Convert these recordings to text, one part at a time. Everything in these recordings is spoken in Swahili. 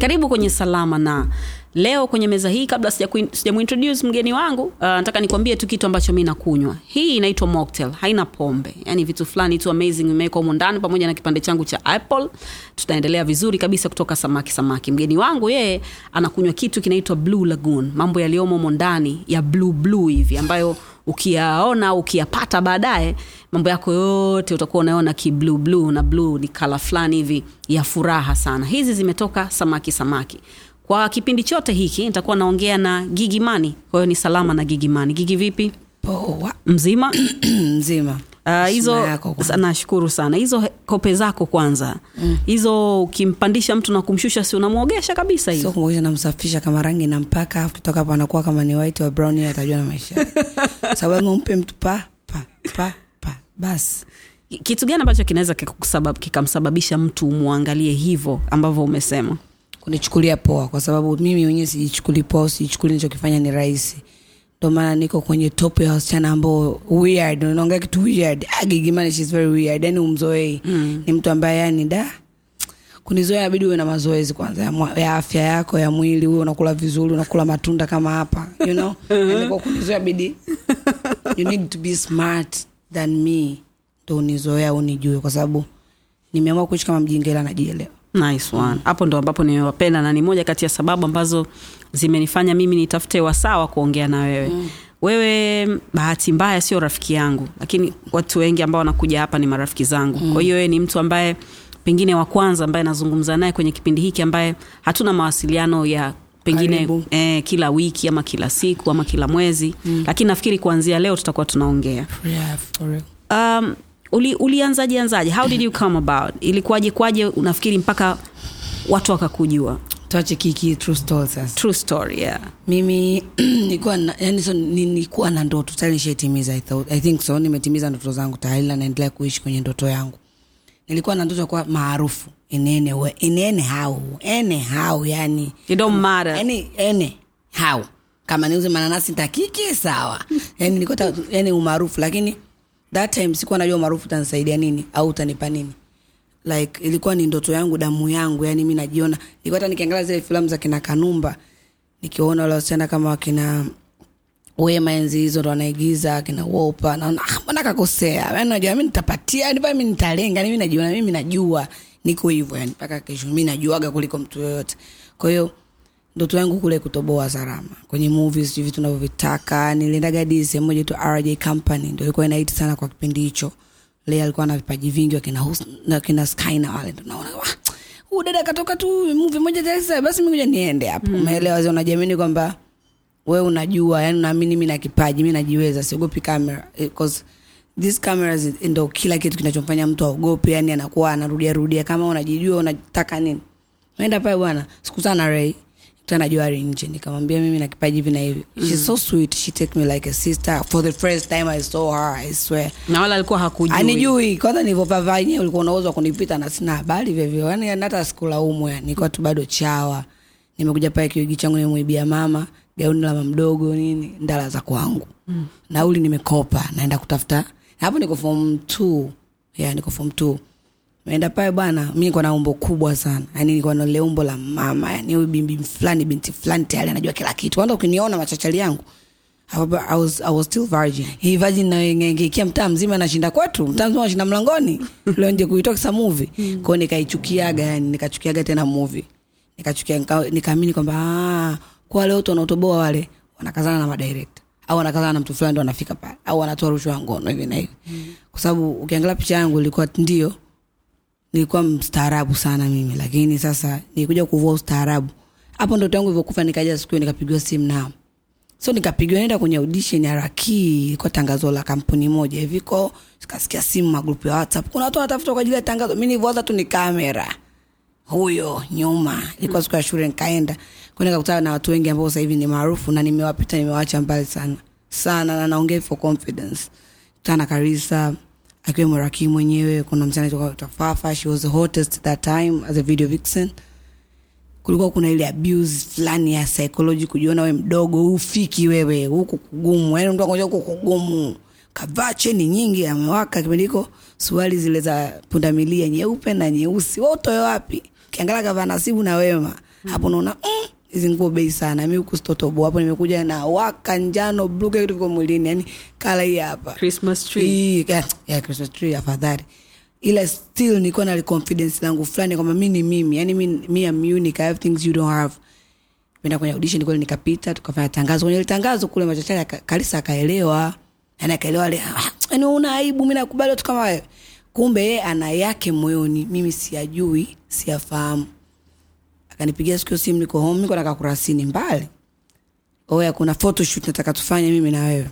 karibu kwenye salama na. Leo kwenye meza hii kabla sijamuintroduce mgeni wangu uh, nataka nikwambie tu kitu ambacho mi nakunywa. Hii inaitwa mocktail haina pombe. Yani vitu fulani tu amazing vimewekwa humo ndani pamoja na kipande changu cha apple. Tutaendelea vizuri kabisa kutoka samaki samaki. Mgeni wangu yeye anakunywa kitu kinaitwa blue lagoon. Mambo yaliyomo humo ndani ya blue blue hivi ambayo ukiyaona ukiyapata baadaye mambo yako yote utakuwa unaona ki blue blue na bluu ni kala fulani hivi ya furaha sana. Hizi zimetoka samaki samaki. Kwa kipindi chote hiki nitakuwa naongea na gigimani kwa hiyo ni salama na gigimani gigi vipi poa mzima? Mzima. Uh, hizo sa- nashukuru sana. Hizo kope zako kwanza. Hizo ukimpandisha mtu na kumshusha si unamwogesha kabisa hizo sio namsafisha kama rangi na mpaka afu kitoka hapo anakuwa kama ni white wa brown atajua na maisha sababu umpe mtu pa pa pa pa. Basi kitu gani ambacho kinaweza kikamsababisha mtu umwangalie hivyo ambavyo umesema? Kunichukulia poa kwa sababu mimi mwenyewe sijichukuli poa sijichukuli nichokifanya ni rahisi ndo maana niko kwenye top ya wasichana ambao weird. Unaongea kitu weird. Ah, gigimani she's very weird. Yani umzoei. Mm. ni mtu ambaye yani da. Kunizoea inabidi uwe na mazoezi kwanza ya, ya afya yako ya mwili. Uwe unakula vizuri unakula matunda kama hapa you know? Yani kwa kunizoea bidi you need to be smart than me. Ndo unizoea unijue kwa sababu nimeamua kuishi kama mjinga ila najielewa. Nice one. Hapo ndo ambapo nimewapenda na ni moja kati ya sababu ambazo zimenifanya mimi nitafute wasaa wa kuongea na wewe. Mm. wewe bahati mbaya sio rafiki yangu lakini watu wengi ambao wanakuja hapa ni marafiki zangu. Mm. kwa hiyo wewe ni mtu ambaye pengine wa kwanza ambaye nazungumza naye kwenye kipindi hiki ambaye hatuna mawasiliano ya pengine eh, kila wiki ama kila siku ama kila mwezi. Mm. lakini nafikiri kuanzia leo tutakuwa tunaongea. Yeah, um, uli, ulianzaje anzaje? How did you come about? Ilikuwaje kwaje unafikiri mpaka watu wakakujua tuache kiki true story sasa. True story yeah. mimi nilikuwa na, yani so, nilikuwa na ndoto tayari nishaitimiza I, thought- i think so nimetimiza ndoto zangu tayari na naendelea kuishi kwenye ndoto yangu. Nilikuwa na ndoto kwa maarufu in any way in any how any how yani. It don't matter. Any any how. Kama niuze mananasi takiki sawa. Yani nilikuwa yani umaarufu lakini that time sikuwa najua umaarufu utanisaidia nini au utanipa nini like ilikuwa ni ndoto yangu damu yangu yani mi najiona. Nilikuwa hata nikiangalia zile filamu za kina kanumba nikiona wale wasichana kama wakina wema enzi hizo ndo wanaigiza akina wopa naona ah, mbona kakosea? Yani najua mi nitapatia yani mi nitalenga yani mi najiona mimi najua. Niko hivyo yani mpaka kesho mi najuaga kuliko mtu yoyote. Kwa hiyo ndoto yangu kule kutoboa salama. Kwenye movies vitu navyovitaka niliendaga hadi sehemu moja tu rj company ndo ilikuwa inaiti sana kwa kipindi hicho lea alikuwa na vipaji vingi wakina Hus- na kina sky na wale ndo naona "Wah, huyu dada katoka tu movie moja Dar basi mimi ngoja niende hapo. Umeelewa Zio unajiamini kwamba wewe unajua yani unaamini mi na kipaji mimi najiweza siogopi kamera because 'cause these cameras ndo kila kitu kinachomfanya mtu aogope yani anakuwa anarudia rudia kama unajijua unataka nini. Naenda pale bwana sikutana na Ray kutana Johari nje. Nikamwambia mimi na kipaji hivi na hivi. She's so sweet. She take me like a sister. For the first time I saw her I swear. Na wala alikuwa hakujui. Anijui. Kwanza nilivyovaa yenyewe ulikuwa unaweza kunipita na sina habari vivyo, yani hata sikulaumu yani nilikuwa tu bado chawa. Nimekuja pale kiwigi changu nimemwibia mama gauni la mamdogo nini ndala za kwangu. Mm. nauli nimekopa naenda kutafuta. Hapo niko form 2 yeah, niko form two naenda pale bwana mimi niko na umbo kubwa sana Yaani niko na ile umbo la mama yaani huyu bibi fulani binti fulani tayari anajua kila kitu kwanza ukiniona machachari yangu I was, I was still virgin. Hii virgin naingeikia mtaa mzima anashinda kwetu, mtaa mzima anashinda mlangoni. Leo nje kuitoka sa movie. Kwa nikaichukiaga yani, nikachukiaga tena movie. Nikachukia nikaamini kwamba ah, kwa leo watu wanaotoboa wale wanakazana na madirector au wanakazana na mtu fulani ndo anafika pale au wanatoa rushwa ngono hivi na hivi. Kwa sababu ukiangalia picha yangu ilikuwa ndio nilikuwa mstaarabu sana mimi lakini sasa nilikuja kuvua ustaarabu. Hapo ndoto yangu ilivyokufa nikaja siku hiyo nikapigiwa simu nao so nikapigiwa nenda kwenye audition ya raki kwa tangazo la kampuni moja hiviko sikasikia simu magrupu ya whatsapp. Kuna watu wanatafuta kwa ajili ya tangazo mi nilivyoanza tu ni kamera. Huyo nyuma ilikuwa siku ya shule nikaenda. Kwa nikakutana na watu wengi ambao sasa hivi ni maarufu na nimewapita nimewacha mbali sana. Sana na naongea for confidence. Kutana na karisa akiwemo raki mwenyewe kuna msichana anaitwa fafa she was the hottest that time as a video vixen. Kulikuwa kuna ile abuse fulani ya psychology kujiona we mdogo ufiki wewe huku kugumu. Yani mtu anakuja huku kugumu. Kavaa cheni nyingi amewaka kipindi hiko suruali zile za pundamilia nyeupe na nyeusi. Wewe utoe wapi? Kiangalia kavaa nasibu na wema hapo unaona mm, hizi nguo bei sana. Mi huku stotobo hapo nimekuja na waka njano blue kila kitu mwilini yani kala hii hapa. Christmas tree. Hii, yeah, yeah, Christmas tree afadhali. Ila still nilikuwa na confidence langu fulani kwamba mi ni mimi yani mi, mi am unique I have things you don't have. Penda kwenye audition kule nikapita tukafanya tangazo. Kwenye tangazo kule machachari kalisa akaelewa. Yani akaelewa ile "Ah, yani una aibu mi nakubali watu kama wewe. Kumbe yeye ana yake moyoni mimi siyajui siyafahamu akanipigia siku simu niko home niko nataka kurasini mbali. Oya kuna photoshoot nataka tufanye mimi na wewe.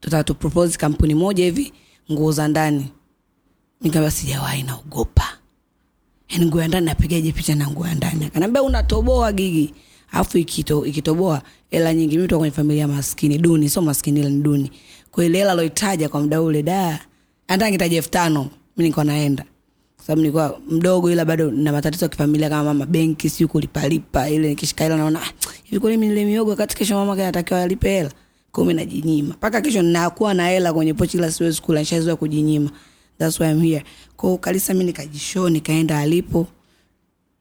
Tutaka tupropose kampuni moja hivi nguo za ndani. Nikamwambia sijawahi naogopa. Yani nguo ya ndani napigaje picha na nguo ya ndani? Akanaambia unatoboa gigi. Alafu ikito, ikitoboa hela nyingi. Mimi kwenye familia maskini duni sio maskini ila ni duni. Kwa ile hela aloitaja kwa muda ule da hata angetaja elfu tano mi niko naenda sababu nilikuwa mdogo ila bado na matatizo ya kifamilia kama mama benki siu kulipalipa ile nikishika hela naona "Ah, hivi kwani nile miogo wakati kesho mama kanatakiwa alipe hela? Kwa najinyima. Mpaka kesho nakuwa na hela kwenye pochi ila siwezi kula nishazoea kujinyima. Thats why I'm here. Kwao kalisa mimi nikajishow nikaenda alipo.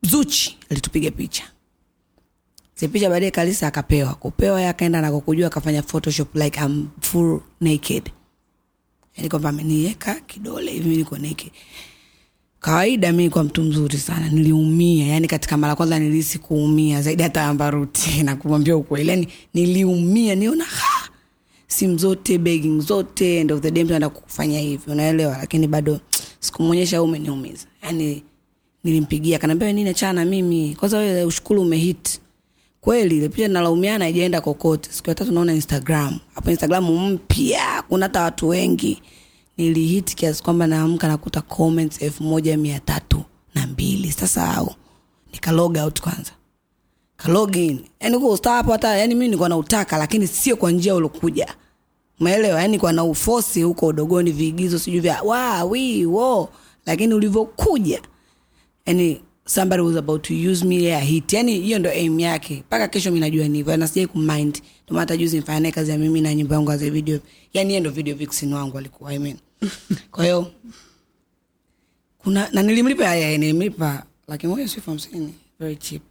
Zuchi alitupiga picha. Zipicha baadaye kalisa akapewa. Kupewa akaenda na kukujua akafanya photoshop like I'm full naked. Yani kwamba ameniweka kidole hivi niko naked kawaida mi kwa mtu mzuri sana niliumia. Yani katika mara kwanza nilihisi kuumia zaidi hata ambaruti na kumwambia ukweli yani niliumia niona ha! Simu zote begging zote end of the day mtu anaenda kukufanya hivi unaelewa? Lakini bado sikumwonyesha umeniumiza. Yani nilimpigia akaniambia nini achana na mimi. Kwanza wewe ushukuru umehit. Kweli ile picha nalaumiana haijaenda kokote. Siku ya tatu naona instagram. Hapo instagram mpya kuna hata watu wengi nilihit kiasi kwamba naamka nakuta comments elfu moja mia tatu na mbili. Sasa au nikalog out kwanza. Kalogin yani huko ustaapo hata yani mimi nilikuwa nautaka lakini sio kwa njia ulokuja. Umeelewa? Yani kwa na ufosi huko udogoni viigizo sijui vya wa wi wo. Lakini ulivyokuja yani somebody was about to use me ya hit. Yani hiyo ndo aim yake. Mpaka kesho mimi najua ni hivyo na sijai kumind ndio maana juzi nifanya kazi ya mimi na nyimbo yangu za video. Yani yeye ndo video vixen wangu alikuwa I mean. kwa hiyo kuna na nilimlipa haya nilimlipa laki moja sifu hamsini. Very cheap.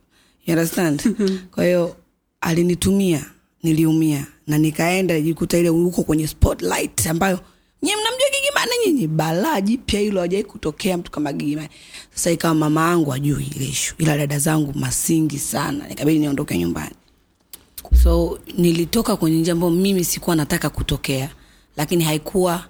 You understand? Kwa hiyo alinitumia niliumia na nikaenda jikuta ile huko kwenye spotlight ambayo nyie mnamjua gigimane nyinyi? Balaa jipya hilo hajai kutokea mtu kama gigimane sasa ikawa mama yangu ajui ile ishu ila dada zangu masingi sana nikabidi niondoke nyumbani. So nilitoka kwenye njia ambayo mimi sikuwa nataka kutokea lakini haikuwa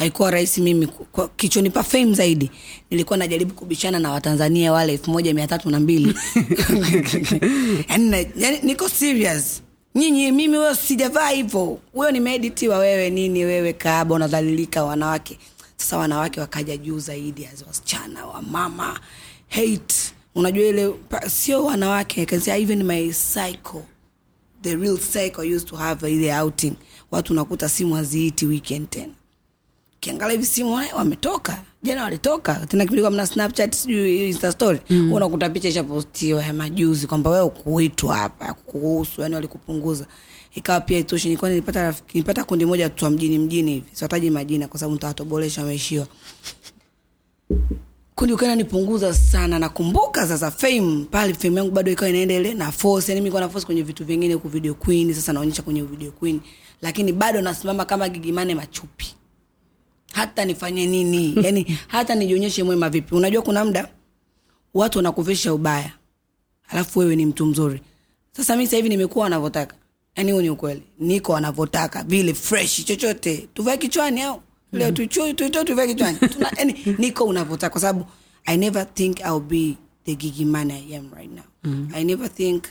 haikuwa rahisi mimi kichonipa fame zaidi nilikuwa najaribu kubishana na watanzania wale elfu moja mia tatu na mbili. Yani, yani, niko serious. Nyinyi mimi huyo sijavaa hivyo. Huyo nimeeditiwa wewe nini wewe kaaba unadhalilika wanawake. Sasa wanawake wakaja juu zaidi as wasichana wa mama. Hate. Unajua ile sio wanawake say even my cycle the real cycle used to have ile outing. Watu unakuta simu haziiti weekend tena kiangalia hivi simu wale wametoka. Jana walitoka. Tena kipindi kwa mna snapchat sijui insta story mm. unakuta picha ishapostiwa ya majuzi kwamba wewe kuitwa hapa kuhusu yani walikupunguza. Ikawa pia itoshi nilikuwa nilipata rafiki nilipata kundi moja tu mjini mjini hivi. Siwataji majina kwa sababu nitawatobolesha wameishiwa. Kundi ukaenda nipunguza sana. Nakumbuka sasa fame pale fame yangu bado ikawa inaenda ile na force. Yani mimi kwa na force kwenye vitu vingine huku video queen. Sasa naonyesha kwenye video queen. Lakini bado nasimama kama gigimane machupi hata nifanye nini? Yani hata nijionyeshe mwema vipi? Unajua kuna muda watu wanakuvisha ubaya. Alafu wewe ni mtu mzuri. Sasa mi sahivi nimekuwa wanavyotaka. Yani huu ni ukweli. Niko wanavyotaka. Vile fresh chochote. Tuvae kichwani au? Leo tuitoe tuvae kichwani. Tuna, yani, niko unavyotaka kwa sababu i never think ill be the gigi man i am right now. Mm-hmm. i never think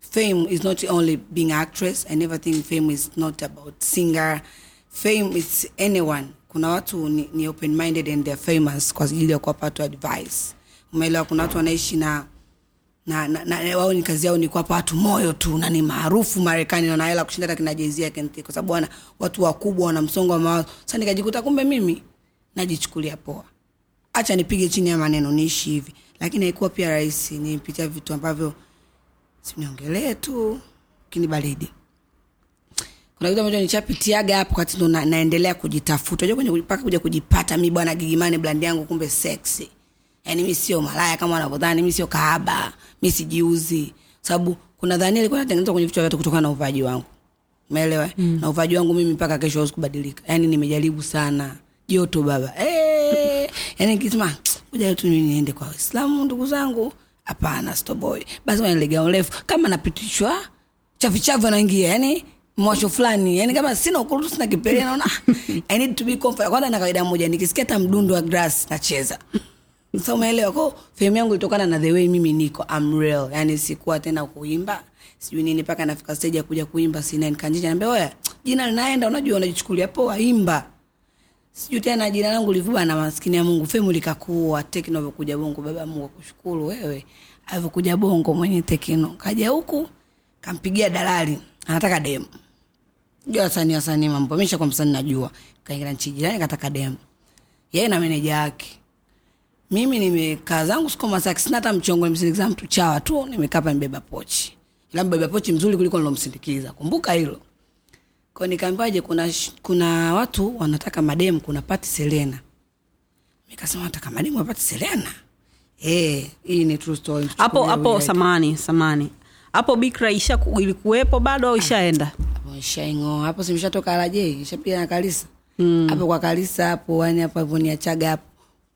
fame is not only being actress. I never think fame is not about singer. Fame is anyone kuna watu ni, ni open minded and they're famous kwa ajili ya kuwapa watu advice. Umeelewa kuna watu wanaishi na na, na, na wao ni kazi yao ni kuwapa watu moyo tu na ni maarufu marekani na hela kushinda hata kina Jay-Z kwa sababu wana watu wakubwa wana msongo wa mawazo. Sasa nikajikuta kumbe mimi najichukulia poa. Acha nipige chini ya maneno niishi hivi. Lakini haikuwa pia rahisi nipitia vitu ambavyo simniongelee tu kini baridi kuna kitu ambacho nichapitiaga hapo wakati ndo na, naendelea kujitafuta. Unajua kwenye mpaka kuja kujipata mi bwana gigimani brand yangu kumbe sexy. Yani mi sio malaya kama wanavyodhani mi sio kahaba mi sijiuzi. Sababu kuna dhania ilikuwa natengenezwa kwenye vichwa vyetu kutokana na uvaji wangu. Umeelewa? Mm. na uvaji wangu mimi mpaka kesho hauwezi kubadilika. Yani nimejaribu sana. Joto baba. Eh, yani nikisema kuja tu niende kwa waislamu ndugu zangu. Hapana stoboy basi wanilegea urefu kama napitishwa chafuchafu anaingia. Yani mwasho fulani. Yani kama sina ukurutu sina kipele naona ah, i need to be comfortable kwanza na kawaida moja nikisikia hata mdundo wa grass nacheza. Sa umeelewa? Ko fehemu yangu ilitokana na the way mimi niko. I'm real. Yani sikuwa tena kuimba. Sijui nini mpaka nafika stage ya kuja kuimba sina nikanjija niambia wewe jina linaenda. Unajua unajichukulia poa imba. Sijui tena jina langu livuba na maskini ya mungu. Femu likakuwa tekno avyokuja bongo baba mungu akushukuru wewe. Avyokuja bongo mwenye tekno kaja huku kampigia dalali anataka demu. Jua wasanii wasanii mambo. Misha kwa msanii najua. Kaingia nchi jirani kataka demu. Yeye na meneja yake. Mimi nimekaa zangu siku masaa sina hata mchongo nimsindikiza mtu chawa tu nimekaa hapa nimebeba pochi. Ila mbeba pochi mzuri kuliko nilomsindikiza. Kumbuka hilo. Kwa nikaambiwaje kuna kuna watu wanataka mademu kuna pati selena. Nikasema nataka mademu wapati selena? Eh hii ni true story. Hapo hapo samani samani hapo bikra isha ilikuwepo bado au ishaenda? Hapo ishaingo hapo simshatoka alaje? Ishapiga na kalisa. Hapo kwa kalisa hapo yani hapo hapo niachaga hapo.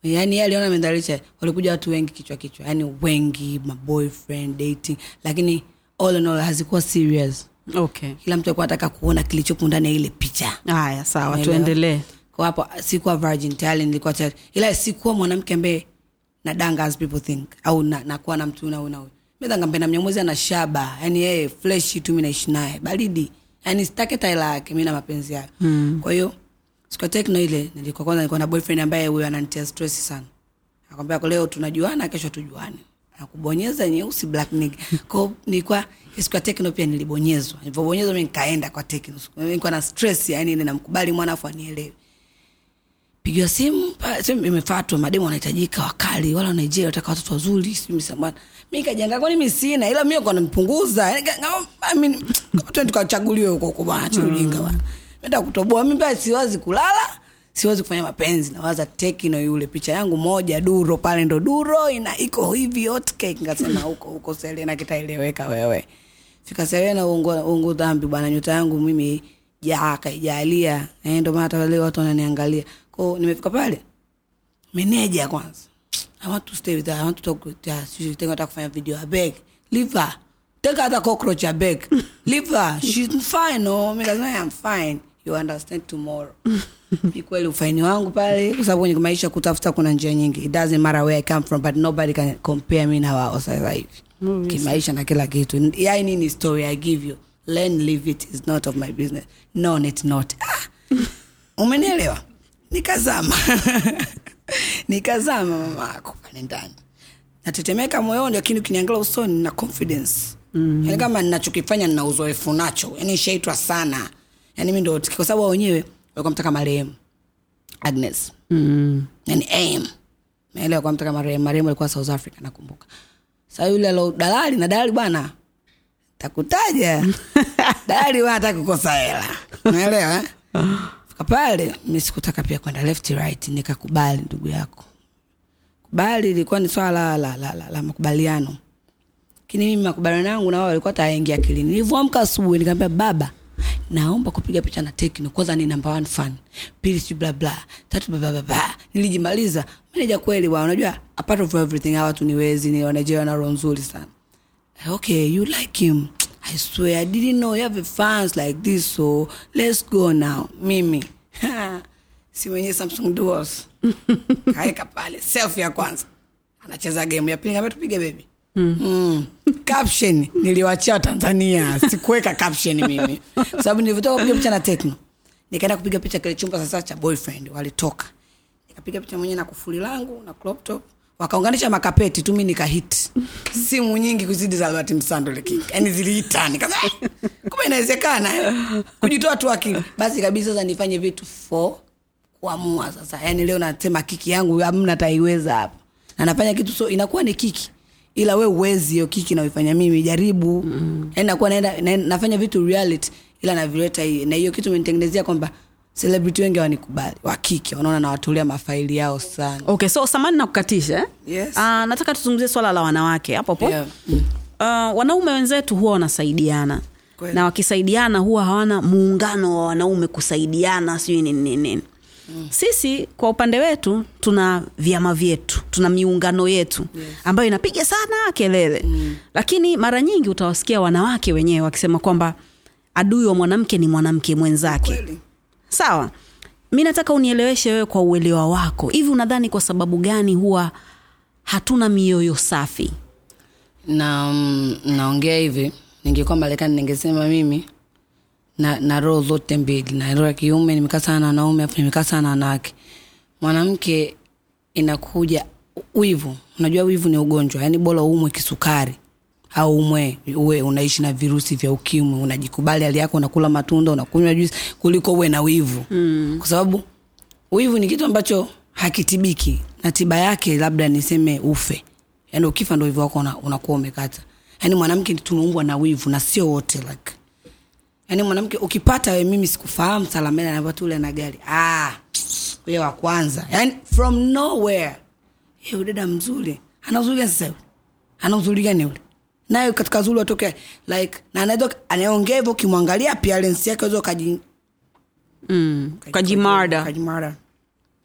Yani aliona mendalisha walikuja watu wengi kichwa kichwa. Yani wengi my boyfriend dating. Lakini all in all hazikuwa serious. Okay. Kila mtu alikuwa anataka kuona kilichopo ndani ya ile picha. Haya sawa tuendelee. Kwa hapo sikuwa virgin tayari nilikuwa ila sikuwa mwanamke ambaye na danga as people think. Au na, nakuwa na mtu na huyu na huyu mimi danga mnyamwezi ana shaba. Yani yeye fresh tu mimi naishi naye. Baridi. Yani sitaki taila yake mimi na mapenzi yake. Mm. kwa hiyo siku tekno ile nilikuwa kwanza nilikuwa na boyfriend ambaye huyo ananitia stress sana. Akwambia kwa leo tunajuana kesho tujuane. Nakubonyeza nyeusi black nigga. Kwa nilikuwa siku ya tekno pia nilibonyezwa. Nilipobonyezwa mimi nikaenda kwa tekno. Nilikuwa na stress yani ninamkubali mwana afu anielewe. Pigiwa simu simu imefatwa mademu wanahitajika wakali. Wala nigeria wataka watoto wazuri sijui msambana mi kajanga kwani mimi sina? Ila mi kanampunguza Yani ka- I mean, twende tukachaguliwe huko huko bwana menda kutoboa. Mi pia siwezi kulala siwezi kufanya mapenzi. Nawaza tekino yule picha yangu moja duro pale ndo duro ina iko hivi hot cake huko huko selena kitaeleweka wewe. Fika selena ungu dhambi bwana nyota yangu mimi jaa kaijalia. Eh, maana hata watu wananiangalia. Kwao nimefika pale meneja kwanza i want to stay with her. I want to talk with her. She think nataka kufanya video. I beg. Leave her. Take her to cockroach. I beg. Leave her. She's fine no mimi lazima I'm fine. You understand tomorrow. Kweli ufaini wangu pale. Kwa sababu kwenye maisha kutafuta kuna njia nyingi. It doesn't matter where i come from but nobody can compare me na wao sasa hivi. Kimaisha na kila kitu. Yani ni story i give you. Learn leave it. Is not of my business. No it's not. Ah, umenielewa? Nikazama nikazama mama yako pale ndani. Natetemeka moyoni lakini ukiniangalia usoni na confidence. Mm. yani kama ninachokifanya nina uzoefu nacho yani ishaitwa sana. Yani mi ndo kwa sababu wenyewe walikuwa mtaka marehemu. Agnes. Mm. yani am naelewa kwa mtaka marehemu. Marehemu alikuwa south africa nakumbuka. Sa yule alo dalali na dalali bwana takutaja dalali bwana kukosa hela. Naelewa eh? fika pale mi sikutaka pia kwenda left right nikakubali ndugu yako. Kubali ilikuwa ni swala la, la, la, la, makubaliano. Lakini mimi makubaliano yangu na wao walikuwa tayaingia akilini. Nilivyoamka asubuhi nikamwambia baba naomba kupiga picha na tekno kwanza ni number one fan pili si bla bla tatu bla bla bla nilijimaliza. Meneja kweli wao, unajua apart of everything hawa watu ni wezi ni wanigeria na roho nzuri sana. Okay you like him i swear i didn't know you have fans like this so let's go now. Mimi. Si mwenye samsung duos. Kaeka pale self ya kwanza. Anacheza game ya pili ngambia tupige bebi Mm. Mm. caption niliwachia tanzania. Sikuweka caption mimi. Sababu nilivyotoka kupiga picha na tekno nikaenda kupiga picha kile chumba sasa cha boyfriend walitoka. Nikapiga picha mwenyewe na kufuli langu na crop top wakaunganisha makapeti tu mi nikahit. Simu nyingi kuzidi za albert msando yani ziliita nikasema "Eh, kumbe inawezekana eh." kujitoa tu akili. Basi kabisa sasa nifanye vitu for kuamua sasa. Yani leo nasema kiki yangu hamna taiweza hapa na nafanya kitu so inakuwa ni kiki. Ila we uwezi hiyo kiki naoifanya mimi jaribu. Mm. yani nakuwa naenda na, nafanya vitu reality ila navileta hii. Na hiyo kitu menitengenezea kwamba celebrity wengi wanikubali wakike wanaona nawatolea mafaili yao sana okay so samani na kukatisha eh? Yes. uh, nataka tuzungumzie swala la wanawake hapo hapo Yeah. Mm. uh, wanaume wenzetu huwa wanasaidiana na wakisaidiana huwa hawana muungano wa wanaume kusaidiana sijui nini nini nini mm. sisi kwa upande wetu tuna vyama vyetu tuna miungano yetu yes. ambayo inapiga sana kelele mm. lakini mara nyingi utawasikia wanawake wenyewe wakisema kwamba adui wa mwanamke ni mwanamke mwenzake Kweli. Sawa. Mi nataka unieleweshe wewe kwa uelewa wako. Hivi unadhani kwa sababu gani huwa hatuna mioyo safi? Na mm, naongea hivi. Ningekuwa marekani ningesema mimi na, na roho zote mbili. Na roho ya kiume nimekaa sana na wanaume afu nimekaa sana na wanawake. Mwanamke inakuja wivu. Unajua wivu ni ugonjwa. Yaani bora umwe kisukari au umwe uwe unaishi na virusi vya ukimwi unajikubali hali yako unakula matunda unakunywa juisi kuliko uwe na wivu. Mm. kwa sababu wivu ni kitu ambacho hakitibiki na tiba yake labda niseme ufe. Yani ukifa ndo wivu wako unakuwa umekata. Yani mwanamke tumeumbwa na wivu na sio wote like. Yani mwanamke ukipata we mimi sikufahamu salamela anavaa tu ule na gari. Ah ule wa kwanza. Yani from nowhere. Hey, udada mzuri. Ana uzuri gani sasa ana uzuri gani ule naye katika uzuri watoke like na anaweza anaongea hivyo ukimwangalia appearance yake unaweza ukaji mm. kajimara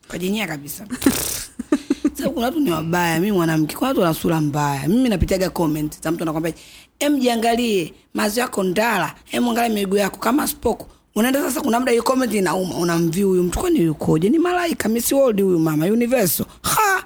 kajinyia kabisa. Kuna watu ni wabaya. Mi mwanamke kuna watu wana sura mbaya. Mimi napitiaga comment za mtu anakwambia em jiangalie mazi yako ndala. Angalia miguu yako. Kama spoko unaenda sasa kuna mda hiyo comment inauma unamvi huyu mtu. Kwani yukoje? Ni malaika. Miss world huyu mama universal ha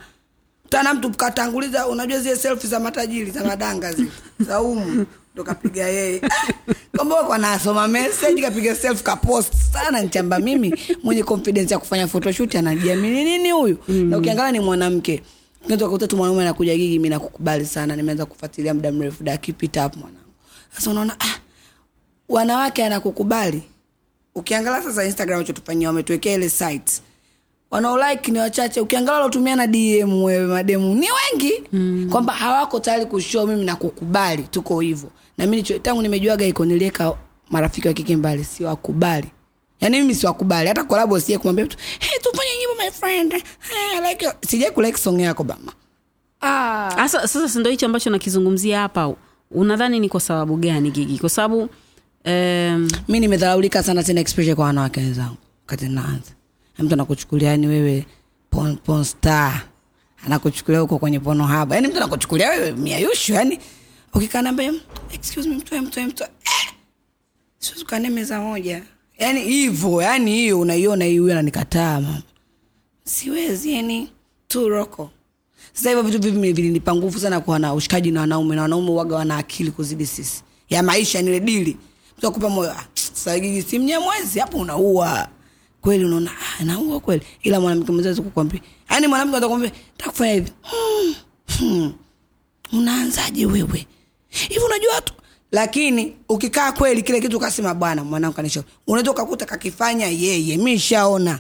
tana mtu katanguliza unajua zile selfie za matajiri za madanga zile za umu ndo kapiga yeye. Kwamba kwa nasoma message kapiga selfie kapost sana nchamba mimi mwenye confidence ya kufanya photoshoot anajiamini nini huyu? Mm. na ukiangalia ni mwanamke. Unaweza kukuta tu mwanaume anakuja gigi mimi nakukubali sana nimeanza kufuatilia muda mrefu da keep it up mwanangu. Sasa unaona ah wanawake anakukubali. Ukiangalia sasa instagram wachotufanyia wametuwekea ile site wanaolike ni wachache. Ukiangalia walotumia na dm wewe mademu ni wengi. Mm. kwamba hawako tayari kushow mimi na kukubali. Tuko hivyo. Na tangu nimejuaga iko nilieka marafiki wa kike mbali siwakubali. Yaani mimi siwakubali. Hata kolabo sie kumwambia mtu hey, tufanye nyimbo my friend. Hey, like your-" sijai kulike song yako bama. Ah. Asa, sasa sindo hicho ambacho nakizungumzia hapa? Unadhani ni kwa sababu gani gigi? Kwa sababu um, mi nimedharaulika sana tena especially kwa wanawake wenzangu kati naanza Mtu anakuchukulia yani wewe pon, pon star. Anakuchukulia huko kwenye pono haba yani mtu anakuchukulia wewe miayushu yani ukikaa nambe excuse me mtoe mtoe mtoe. Eh! siwezi kukaa meza moja. Yani hivyo yani hiyo unaiona hii huyo ananikataa mama. Siwezi yani tu roko. Sasa hivyo vitu vivi vilinipa nguvu sana kuwa na ushikaji na wanaume na wanaume waga wana akili kuzidi sisi. Ya maisha nile dili. Mtu akupa moyo ah, sasa si mnyamwezi hapo unaua kweli unaona ah, naua kweli. Ila mwanamke mzazi kukwambia yani mwanamke atakwambia takufanya hivi? Hmm, hmm. unaanzaje wewe? Hivi unajua tu. Lakini ukikaa kweli kile kitu kasema bwana mwanangu kanisha unaweza ukakuta kakifanya yeye. Mi shaona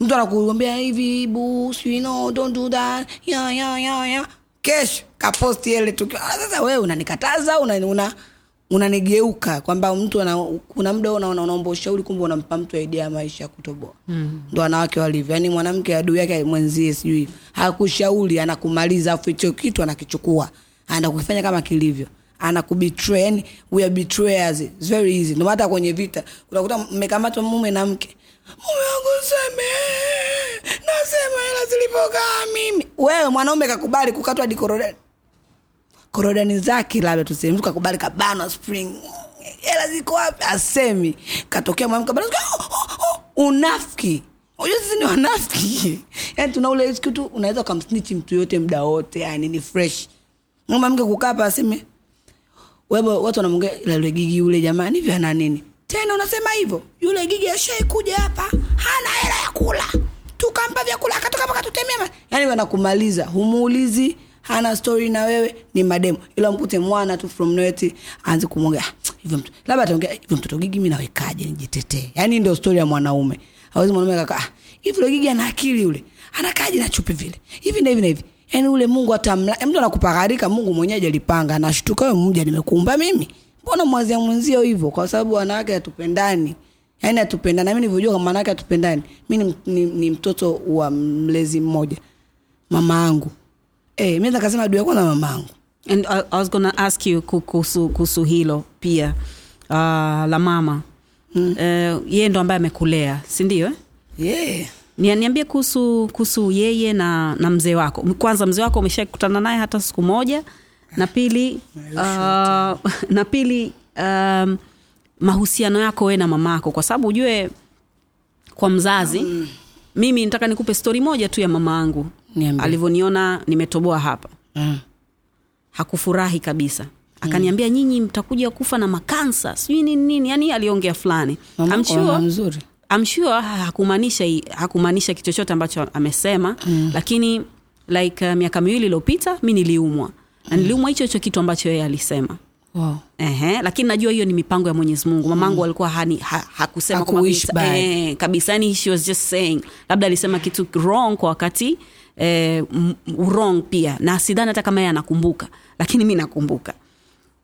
mtu anakuambia hivi bu you know, don't do that. Ya ya ya ya. Kesho kaposti ile tukio. Ah, sasa wewe unanikataza una, una unanigeuka kwamba mtu ana, kuna muda unaona unaomba ushauri kumbe unampa mtu idea ya maisha ya kutoboa. Mm. ndo wanawake walivyo. Yani mwanamke adui yake mwenzie sijui. Hakushauri anakumaliza afu hicho kitu anakichukua. Anakufanya kama kilivyo. Anakubetray yani we are betrayers. It's very easy. Ndio hata kwenye vita unakuta mmekamatwa mume na mke. Mume wangu seme nasema hela zilipokaa mimi. Wewe mwanaume kakubali kukatwa dikorodani korodani zake labda tuseme mtu kakubali kabanwa spring. Hela ziko wapi? Asemi. Katokea mwanamke bado oh, oh, oh, unafiki. Unajua sisi ni wanafiki. Yani tuna ule kitu unaweza ukamsnichi mtu yote muda wote yani ni fresh. Mwanamke kukaa hapa aseme wewe watu wanamwongea yule gigi yule jamani hivi ana nini? Tena unasema hivyo yule gigi ashaikuja hapa hana hela ya kula. Tukampa vyakula akatoka mpaka tutemea yani wanakumaliza humuulizi hana story na wewe ni mademo ila mkute mwana tu from nowhere aanze kumwongea "Ah, hivyo mtu labda ataongea hivyo mtoto gigi mimi nawekaje nijitetee? Yani ndio story ya mwanaume. Hawezi mwanaume kaka "Ah, hivi yule gigi ana akili yule? Anakaje na chupi vile? Hivi na hivi na hivi. Yani ule mungu atamla mtu anakupakarika mungu mwenyewe ajalipanga nashtuka wewe mja nimekuumba mimi. Mbona mwazia mwenzio hivyo? Kwa sababu wanawake hatupendani. Yaani hatupendani. Mimi nilivyojua kama maana yake hatupendani mi ni, ni, ni mtoto wa mlezi mmoja mama angu eh, mi nakasema adui ya kwanza mamaangu and I, I was gonna ask you kuhusu kuhusu hilo pia uh, la mama mm. uh, yeye ndo ambaye amekulea si ndio eh? yeah. Niambie kuhusu kuhusu yeye na na mzee wako kwanza mzee wako umeshakutana naye hata siku moja na pili uh, na pili um, mahusiano yako we na mamako kwa sababu ujue kwa mzazi mm. mimi nataka nikupe stori moja tu ya mama angu. Alivyoniona nimetoboa hapa. Mm. hakufurahi kabisa. Akaniambia nyinyi mtakuja kufa na makansa. Sijui nini nini yani aliongea fulani. Mama I'm sure- mzuri. I'm hakumaanisha hakumaanisha kitu chochote ambacho amesema mm. lakini like uh, miaka miwili iliyopita mi niliumwa. Na niliumwa hicho hicho kitu ambacho yeye alisema. Wow. Ehe, lakini najua hiyo ni mipango ya mwenyezi mungu. Mamangu mm. alikuwa hani, ha, hakusema kabisa, eh, kabisa. Yani she was just saying labda alisema kitu wrong kwa wakati eh, wrong pia. Na sidhani hata kama yeye anakumbuka lakini mi nakumbuka.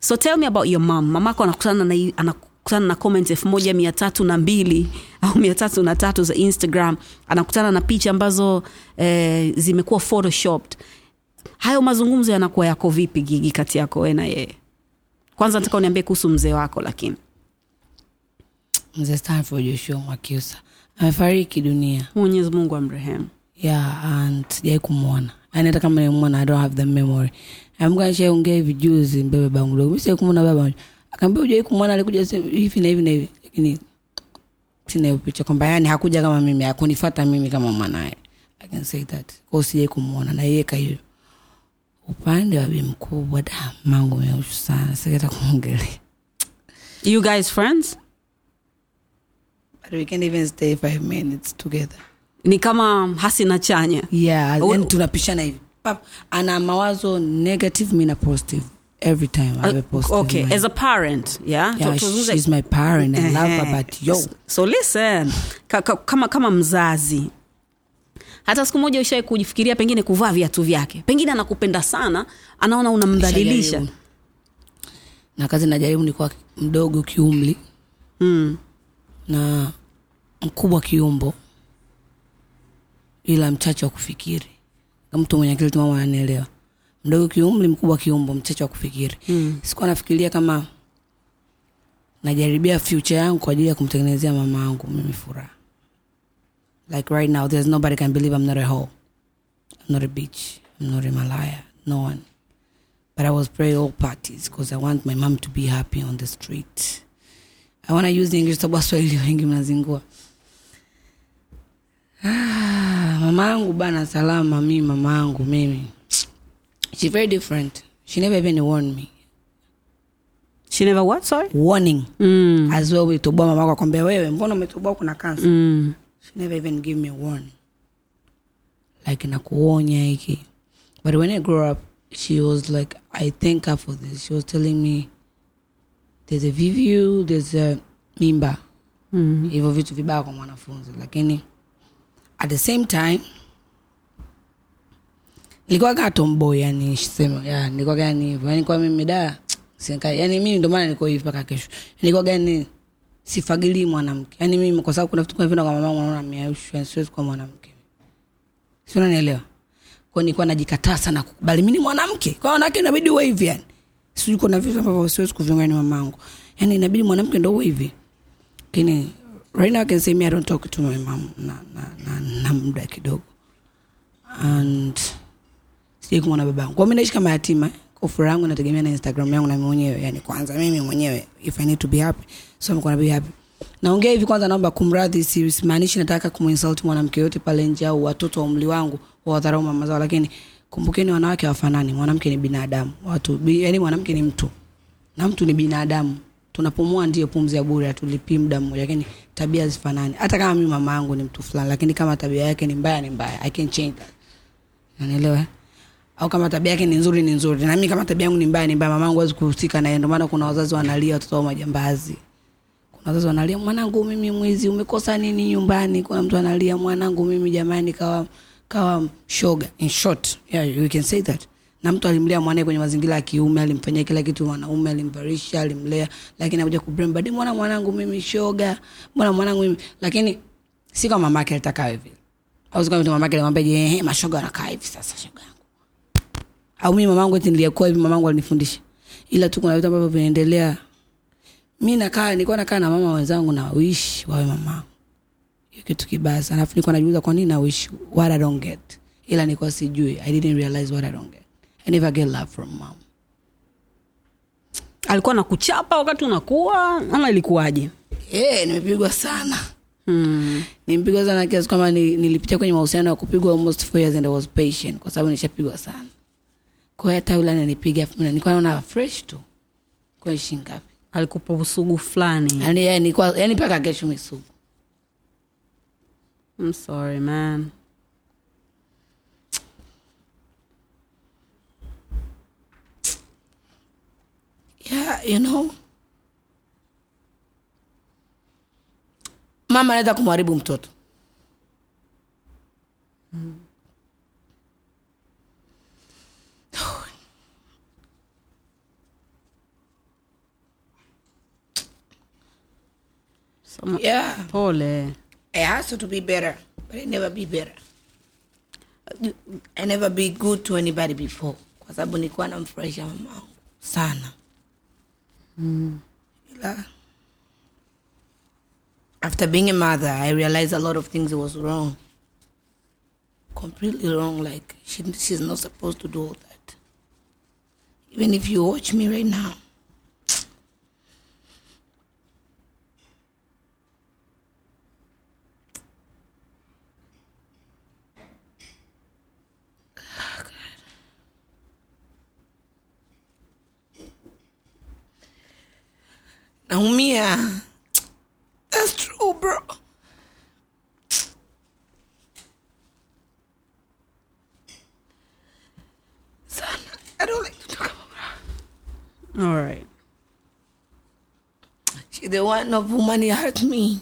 So tell me about your mom mamako anakutana na anakutana na comment elfu moja mia tatu na mbili au mia tatu na tatu za instagram. Anakutana na picha ambazo eh, zimekuwa photoshopped. Hayo mazungumzo yanakuwa yako vipi gigi kati yako we na yeye? Kwanza nataka uniambie kuhusu mzee wako lakini. Mzee stanford joshua mwakiusa amefariki dunia. Mwenyezi mungu amrehemu yeah and sijai kumwona yani hata kama nimwona i don't have the memory. Amkanishaongea hivi juzi mbebe bangu dogo. Mi sijai kumwona baba akaambia ujai kumwona alikuja hivi na hivi na hivi. Lakini sina hiyo picha kwamba yani hakuja kama mimi hakunifata mimi kama mwanaye i can say that. Kwao sijai kumwona na yeye kahiyo upande wa bi mkubwa da mangu meushu sana sikata kuongelea. You guys friends? But we can even stay five minutes together ni kama hasi na chanya. Yeah Oh, tunapishana hivi. Ana mawazo negative mi na positive every time I have a okay my, as a parent yeah, yeah, tuzungumze- she's my parent I love her but yo. So listen ka, ka, kama kama mzazi hata siku moja ushai kujifikiria pengine kuvaa viatu vyake. Pengine anakupenda sana anaona unamdhalilisha. Na kazi najaribu nikuwa mdogo kiumli. Mm. na mkubwa kiumbo ila mchache wa kufikiri. Mtu mwenye akili timamu ananielewa. Mdogo kiumri mkubwa kiumbo mchache wa kufikiri. Mm. sikuwa nafikiria kama najaribia future yangu kwa ajili ya kumtengenezea mama yangu mimi furaha. Like right now there's nobody can believe i'm not a hoe. I'm not a bitch. I'm not a malaya. No one. But i was praying all parties because i want my mom to be happy on the street. I want to use the english sababu waswahili wengi mnazingua. Ah, mama yangu bana salama mi mamangu mimi. She very different. She never even warned me. She never what sorry? Warning. Mm. as well ulitoboa mama akwambia wewe mbona umetoboa kuna kansa Mm. she never even give me a warning. Like nakuonya hiki. But when i grew up she was like i thank her for this. She was telling me there's a VVU there's a mimba. Mm. hivyo vitu vibaya kwa mwanafunzi lakini at the same time nilikuwa kaa tomboy yani sema ya nilikuwa gani hivyo. Yani kwa mimi da sika yani mimi ndio maana niko hivi mpaka kesho. Nilikuwa gani sifagilii mwanamke. Yani mimi kwa sababu kuna vitu kama kwa mama naona miaushu yani siwezi kwa mwanamke. Si unanielewa? Kwa nilikuwa najikataa sana kukubali. Mimi ni mwanamke. Kwa wanawake inabidi uwe hivi yani. Sijui kuna vitu ambavyo siwezi kuviongea ni mamangu yani inabidi mwanamke ndo uwe hivi. Lakini right now I can say me I don't talk to my mom na, na, na, na muda kidogo. And sijai kumwona babangu kwa mi naishi kama yatima eh. yangu nategemea na instagram yangu na mimi mwenyewe yani kwanza mimi mwenyewe if i need to be happy. So I'm be happy. Naongea hivi kwanza naomba kumradhi simaanishi nataka kumuinsult mwanamke yote pale nje au watoto wa umri wangu wawadharau mama zao lakini kumbukeni wanawake wafanani mwanamke ni binadamu. Watu bi- yani mwanamke ni mtu. Na mtu ni binadamu. Tunapumua ndio pumzi ya bure hatulipii muda mmoja lakini tabia zifanani hata kama mimi mama yangu ni mtu fulani lakini kama tabia yake ni mbaya ni mbaya. I can change that. Unanielewa eh? au kama tabia yake ni nzuri ni nzuri. Na mimi kama tabia yangu ni mbaya ni mbaya mamangu hawezi kuhusika naye ndio maana kuna wazazi wanalia watoto wao majambazi. Kuna wazazi wanalia mwanangu mimi mwizi umekosa nini nyumbani? Kuna mtu analia mwanangu mimi jamani kawa kawa shoga. In short yeah we can say that na mtu alimlea mwanae kwenye mazingira ya kiume alimfanyia kila kitu mwanaume alimvarisha alimlea lakini akuja baadaye, mbona mwanangu mimi shoga? Mbona mwanangu mimi? Lakini si kama mamake alitaka hivi, au si kama mamake alimwambia je ehe, mashoga wanakaa hivi sasa shoga yangu. Au mimi mamangu eti niliyekuwa hivi mamangu alinifundisha. Ila tu kuna vitu ambavyo vinaendelea. Mimi nakaa nilikuwa nakaa na mama wenzangu na wish wawe mamangu. Hiyo kitu kibaya sana. Alafu nilikuwa najiuliza kwa nini na wish what i don't get. Ila nilikuwa sijui. I didn't realize what i don't get i never get love from mom. Alikuwa na kuchapa wakati unakuwa ama ilikuwaje? Yeah, nimepigwa sana. Hmm. nimepigwa sana kiasi kwamba ni, nilipitia kwenye mahusiano ya kupigwa almost four years and I was patient kwa sababu nishapigwa sana. Kwa hiyo hata yule ananipiga afu nilikuwa naona fresh tu. Kwa ishi ngapi? Alikupa usugu fulani. Yani nilikuwa yani mpaka kesho misugu I'm sorry man yeah you know mama anaweza kumharibu mtoto so, yeah pole I has to be better, but I never be better. I never be good to anybody before. Kwa sababu nilikuwa namfurahisha mamangu sana. Mm. Ila after being a mother, I realized a lot of things was wrong. Completely wrong. Like she, she's not supposed to do all that. Even if you watch me right now, naumia. That's true, bro. Sana. I don't like to talk about her. all right She the one of woman hurt me.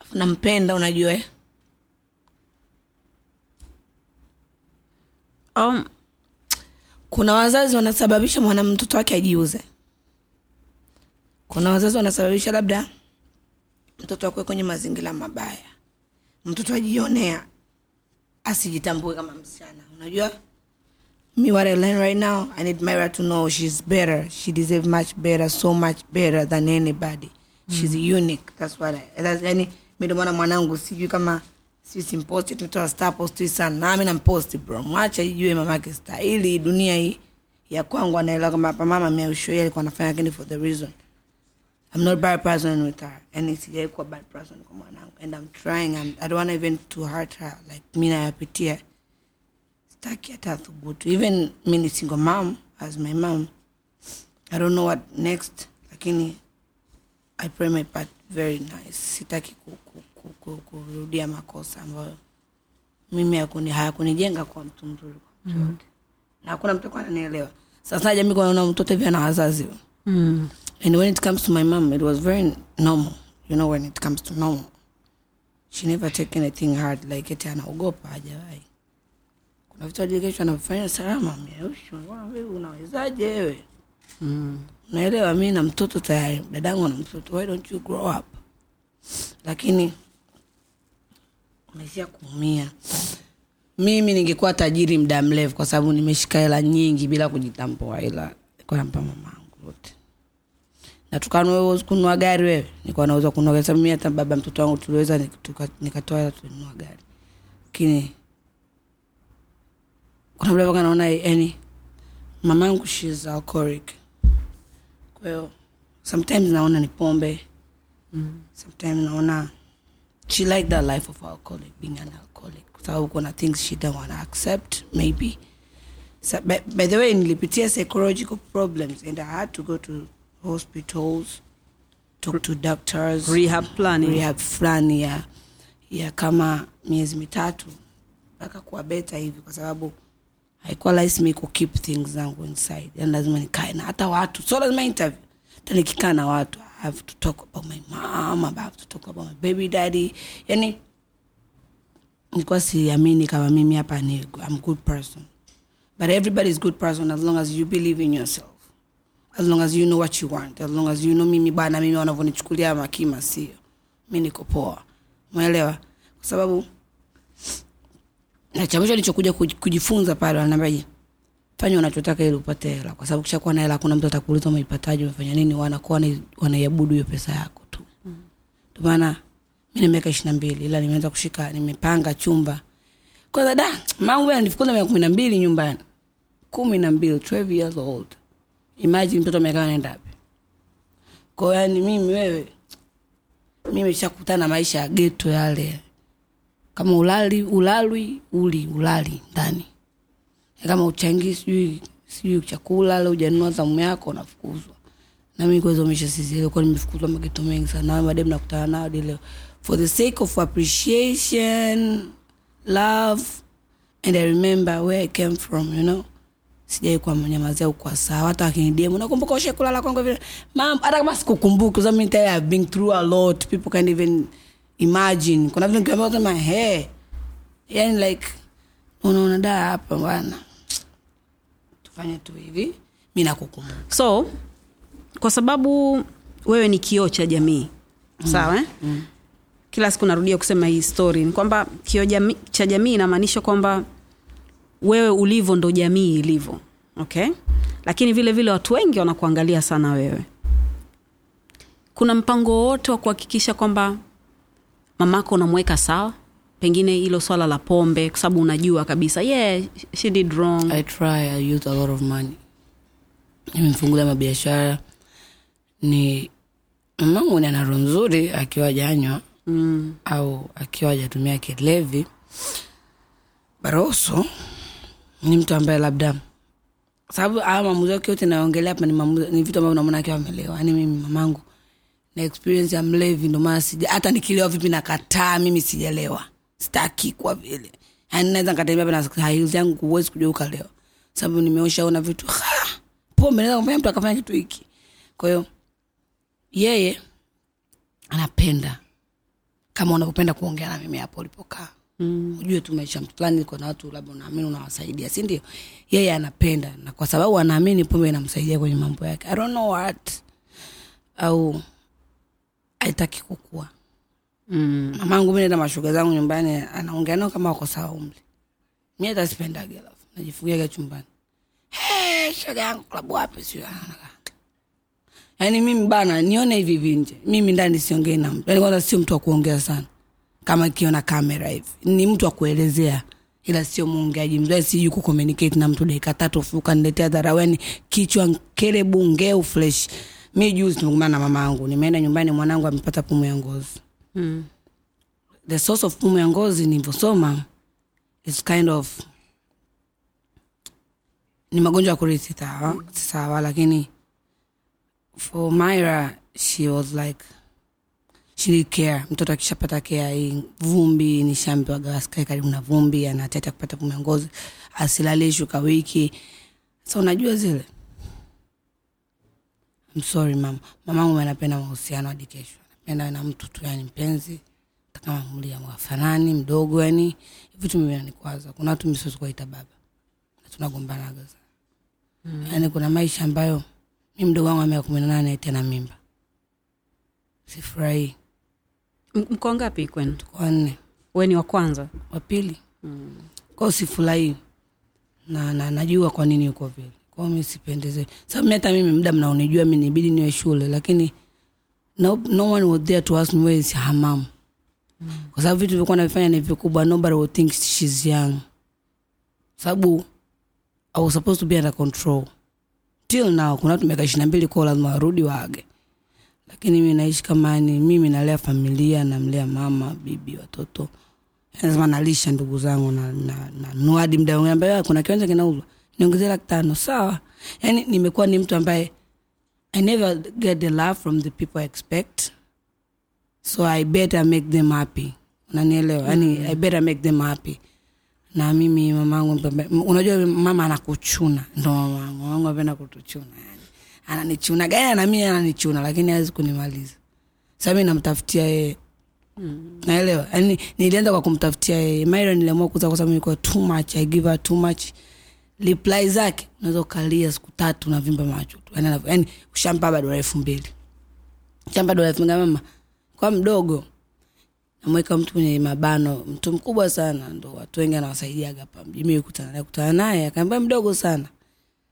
Afu nampenda unajua eh? um, Kuna wazazi wanasababisha mwana mtoto wake ajiuze. Kuna wazazi wanasababisha labda mtoto akuwe kwenye mazingira mabaya, mtoto ajionea, asijitambue kama msichana. Unajua, me what I learn right now, I need Myra to know she's better. She deserves much better, so much better than anybody. She's unique. That's what I, that's, yani mimi ndio maana mwanangu sijui kama si simposti tumetoa star posti sana nami namposti bro mwacha ijue mamake star ili dunia hii ya kwangu anaelewa kama hapa mama miaushoia alikuwa anafanya lakini for the reason I'm not a bad person with her. And sijai kuwa bad person kwa mwanangu. And I'm trying. And I don't want even to hurt her. Like mi nayapitia. Sitaki hata thubutu even mi ni single mom as my mom I don't know what next. Lakini I pray my part very nice. Sitaki ku, ku, ku, ku, kurudia makosa ambayo mimi hakuni hayakunijenga kwa mtu mzuri kwa mtu yote. Na hakuna mtu ananielewa. Sasa jamii kwa naona mtoto hivi ana wazazi. Mm. And when it comes to my mom, it was very normal. You know, when it comes to normal, she never take anything hard like eti anaogopa hajawahi. Kuna vitu alikesho anafanya salama, unawezaje wewe? Mm. Naelewa mimi na mtoto tayari, dadangu na mtoto, why don't you grow up? Lakini unaishia kuumia. Mimi ningekuwa tajiri muda mrefu kwa sababu nimeshika hela nyingi bila kujitambua, ila nilikuwa nampa mamangu yote na tukanua kununua gari wewe. Nilikuwa nauza kununua gari. Sababu mimi hata baba mtoto wangu tuliweza nik- nikatoa hela tulinunua gari. Lakini kuna vile mpaka naona yani mamangu is alcoholic. Kwa hiyo sometimes naona ni pombe. Mm. sometimes naona she like that life of alcoholic being an alcoholic. Kwa sababu kuna things she don't want to accept maybe. So, by, by the way nilipitia psychological problems and i had to go to hospitals talk to doctors rehab planning. rehab fulani ya ya kama miezi mitatu mpaka kuwa beta hivi kwa sababu haikuwa rahisi mi kukeep things zangu inside. Yani lazima nikae na hata watu. So lazima interview. Hata nikikaa na watu i have to talk about my mom i have to talk about my baby daddy. Yani nilikuwa siamini kama mimi hapa ni I'm good person. But everybody is good person as long as you believe in yourself as long as you know what you want. As long as you know mimi bana mimi wanavyonichukulia makima sio. Mi niko poa. Umeelewa? Kwa sababu cha mwisho nilichokuja kujifunza pale wananiambia fanya unachotaka ili upate hela. Kwa sababu kishakuwa na hela hakuna mtu atakuuliza umeipataje umefanya nini wanakuwa wanaiabudu hiyo pesa yako tu. Ndio maana mi na miaka ishirini na mbili ila nimeanza kushika nimepanga chumba. Kwanza da mangu ananifukuza miaka kumi na mbili nyumbani. Kumi na mbili 12 years old imagine mtoto amekaa anaenda wapi? Kwao yani mimi wewe mimi shakutana na maisha ya geto yale. Kama ulali ulalwi uli ulali ndani. Kama uchangi sijui sijui chakula la ujanua zamu yako unafukuzwa. Na mimi kwa hizo maisha kwa nimefukuzwa mageto mengi sana. Na madem nakutana nao leo. For the sake of appreciation love and i remember where i came from you know sijai kwa mnyamazia ukwa sawa. Hata akinidiemu unakumbuka ushe kulala kwangu vile? Mam hata kama sikukumbuki kwa sababu mimi I've been through a lot. People can't even imagine. Kuna vitu nikiambia kama he yani like unaona da hapa bwana. Tufanye tu hivi. Mimi nakukumbuka. So kwa sababu wewe ni kioo cha jamii mm. sawa eh? mm. kila siku narudia kusema hii story ni kwamba kioo cha jamii inamaanisha kwamba wewe ulivyo ndo jamii ilivyo okay? Lakini vile vile watu wengi wanakuangalia sana wewe. Kuna mpango wowote wa kuhakikisha kwamba mamako unamweka sawa? Pengine hilo swala la pombe kwa sababu unajua kabisa yeah she did wrong. I try i use a lot of money. Nimemfungulia mabiashara. Ni mamangu ni ana roho nzuri akiwa janywa mm. au akiwa ajatumia kilevi. Baroso ni mtu ambaye labda sababu aya maamuzi yake yote naongelea hapa ni, ni vitu ambavyo namona akiwa amelewa. Yani mimi mamangu na experience ya mlevi ndo maana sija hata nikilewa vipi nakataa mimi sijalewa. Sitaki kwa vile. Yani naweza nikatembea na hails yangu huwezi kujua ukalewa. Sababu nimeoshaona vitu ha, pombe naweza kumfanya mtu akafanya kitu hiki. Kwa hiyo yeye anapenda kama unavyopenda kuongea na mimi hapo ulipokaa mm. ujue tu maisha fulani iko na watu labda unaamini unawasaidia si ndio? Yeye anapenda na kwa sababu anaamini pombe inamsaidia kwenye mambo yake. I don't know what. Au aitaki kukua. Mm. mamangu mi naenda mashuga zangu nyumbani anaongea nao kama wako sawa umri. Mi hata sipendage alafu najifungiaga chumbani. Hey, shoga yangu klabu wapi? Sio yaani mimi bana nione hivi hivi mimi ndani siongei na mtu. Yaani kwanza sio mtu wa kuongea sana kama ikiona kamera hivi. Ni mtu wa kuelezea ila sio muongeaji mzee sijui kucommunicate na mtu dakika tatu fuka niletea dharaweni yani kichwa kerebu ngeu fresh. Mi juzi tumekumbana na mama yangu nimeenda nyumbani mwanangu amepata pumu ya ngozi. Mm. the source of pumu ya ngozi nilivyosoma is kind of ni magonjwa ya kurithi sawa sawa lakini for myra she was like she mtoto akishapata kea hii vumbi nishambiwaga asikae karibu na vumbi anateta kupata pumu ya ngozi asilale shuka wiki. So unajua zile. I'm sorry mama. Mamangu anapenda mahusiano hadi kesho. Anapenda na mtu tu yani mpenzi. Kama mlia mwafanani mdogo yani vitu mimi nanikwaza kuna watu mimi siwezi kuita baba. Na tunagombanaga sana. Mm. yani kuna maisha ambayo mimi mdogo wangu wa kumi na nane tena mimba? Sifurahii mko ngapi kwenu? Tuko wanne we ni wa kwanza? Wa pili. Mm. kwao sifurahii. Na, na najua kwa nini uko vile. Kwao mi sipendeze sababu hata mimi mda mnaonijua mi nibidi niwe shule. Lakini no, no one was there to ask me where is her mm. kwa sababu vitu vilikuwa navifanya ni vikubwa. Nobody will think she's young. Sababu i was supposed to be under control. Till now kuna watu miaka ishiri na mbili kwao lazima warudi waage lakini mi naishi kama ni mimi nalea familia namlea mama bibi watoto. Lazima nalisha ndugu zangu na, na, na nuadi mda kuna kiwanja kinauzwa. Niongezee laki tano. Sawa. Yani nimekuwa ni mtu ambaye i never get the love from the people i expect. So i better make them happy. Unanielewa? Yani i better make them happy. Na mimi mamangu unajua mama anakuchuna. Ndo mamangu mamangu apenda kutuchuna. yani ananichuna. Gani na mimi ananichuna lakini hawezi kunimaliza. Sasa mi namtafutia yeye. Naelewa? Yani nilianza kwa kumtafutia yeye. Mairo niliamua kuza kwa sababu nilikuwa too much. I give her too much reply zake. Unaweza ukalia siku tatu unavimba macho tu. Yani, anavyo- yani ushampa bado dola elfu mbili. Shampa dola elfu mbili. Mama kwa mdogo namweka mtu kwenye mabano. Mtu mkubwa sana. Ndo watu wengi anawasaidiaga hapa. Mjini kutana naye kutana naye. Akaambia mdogo sana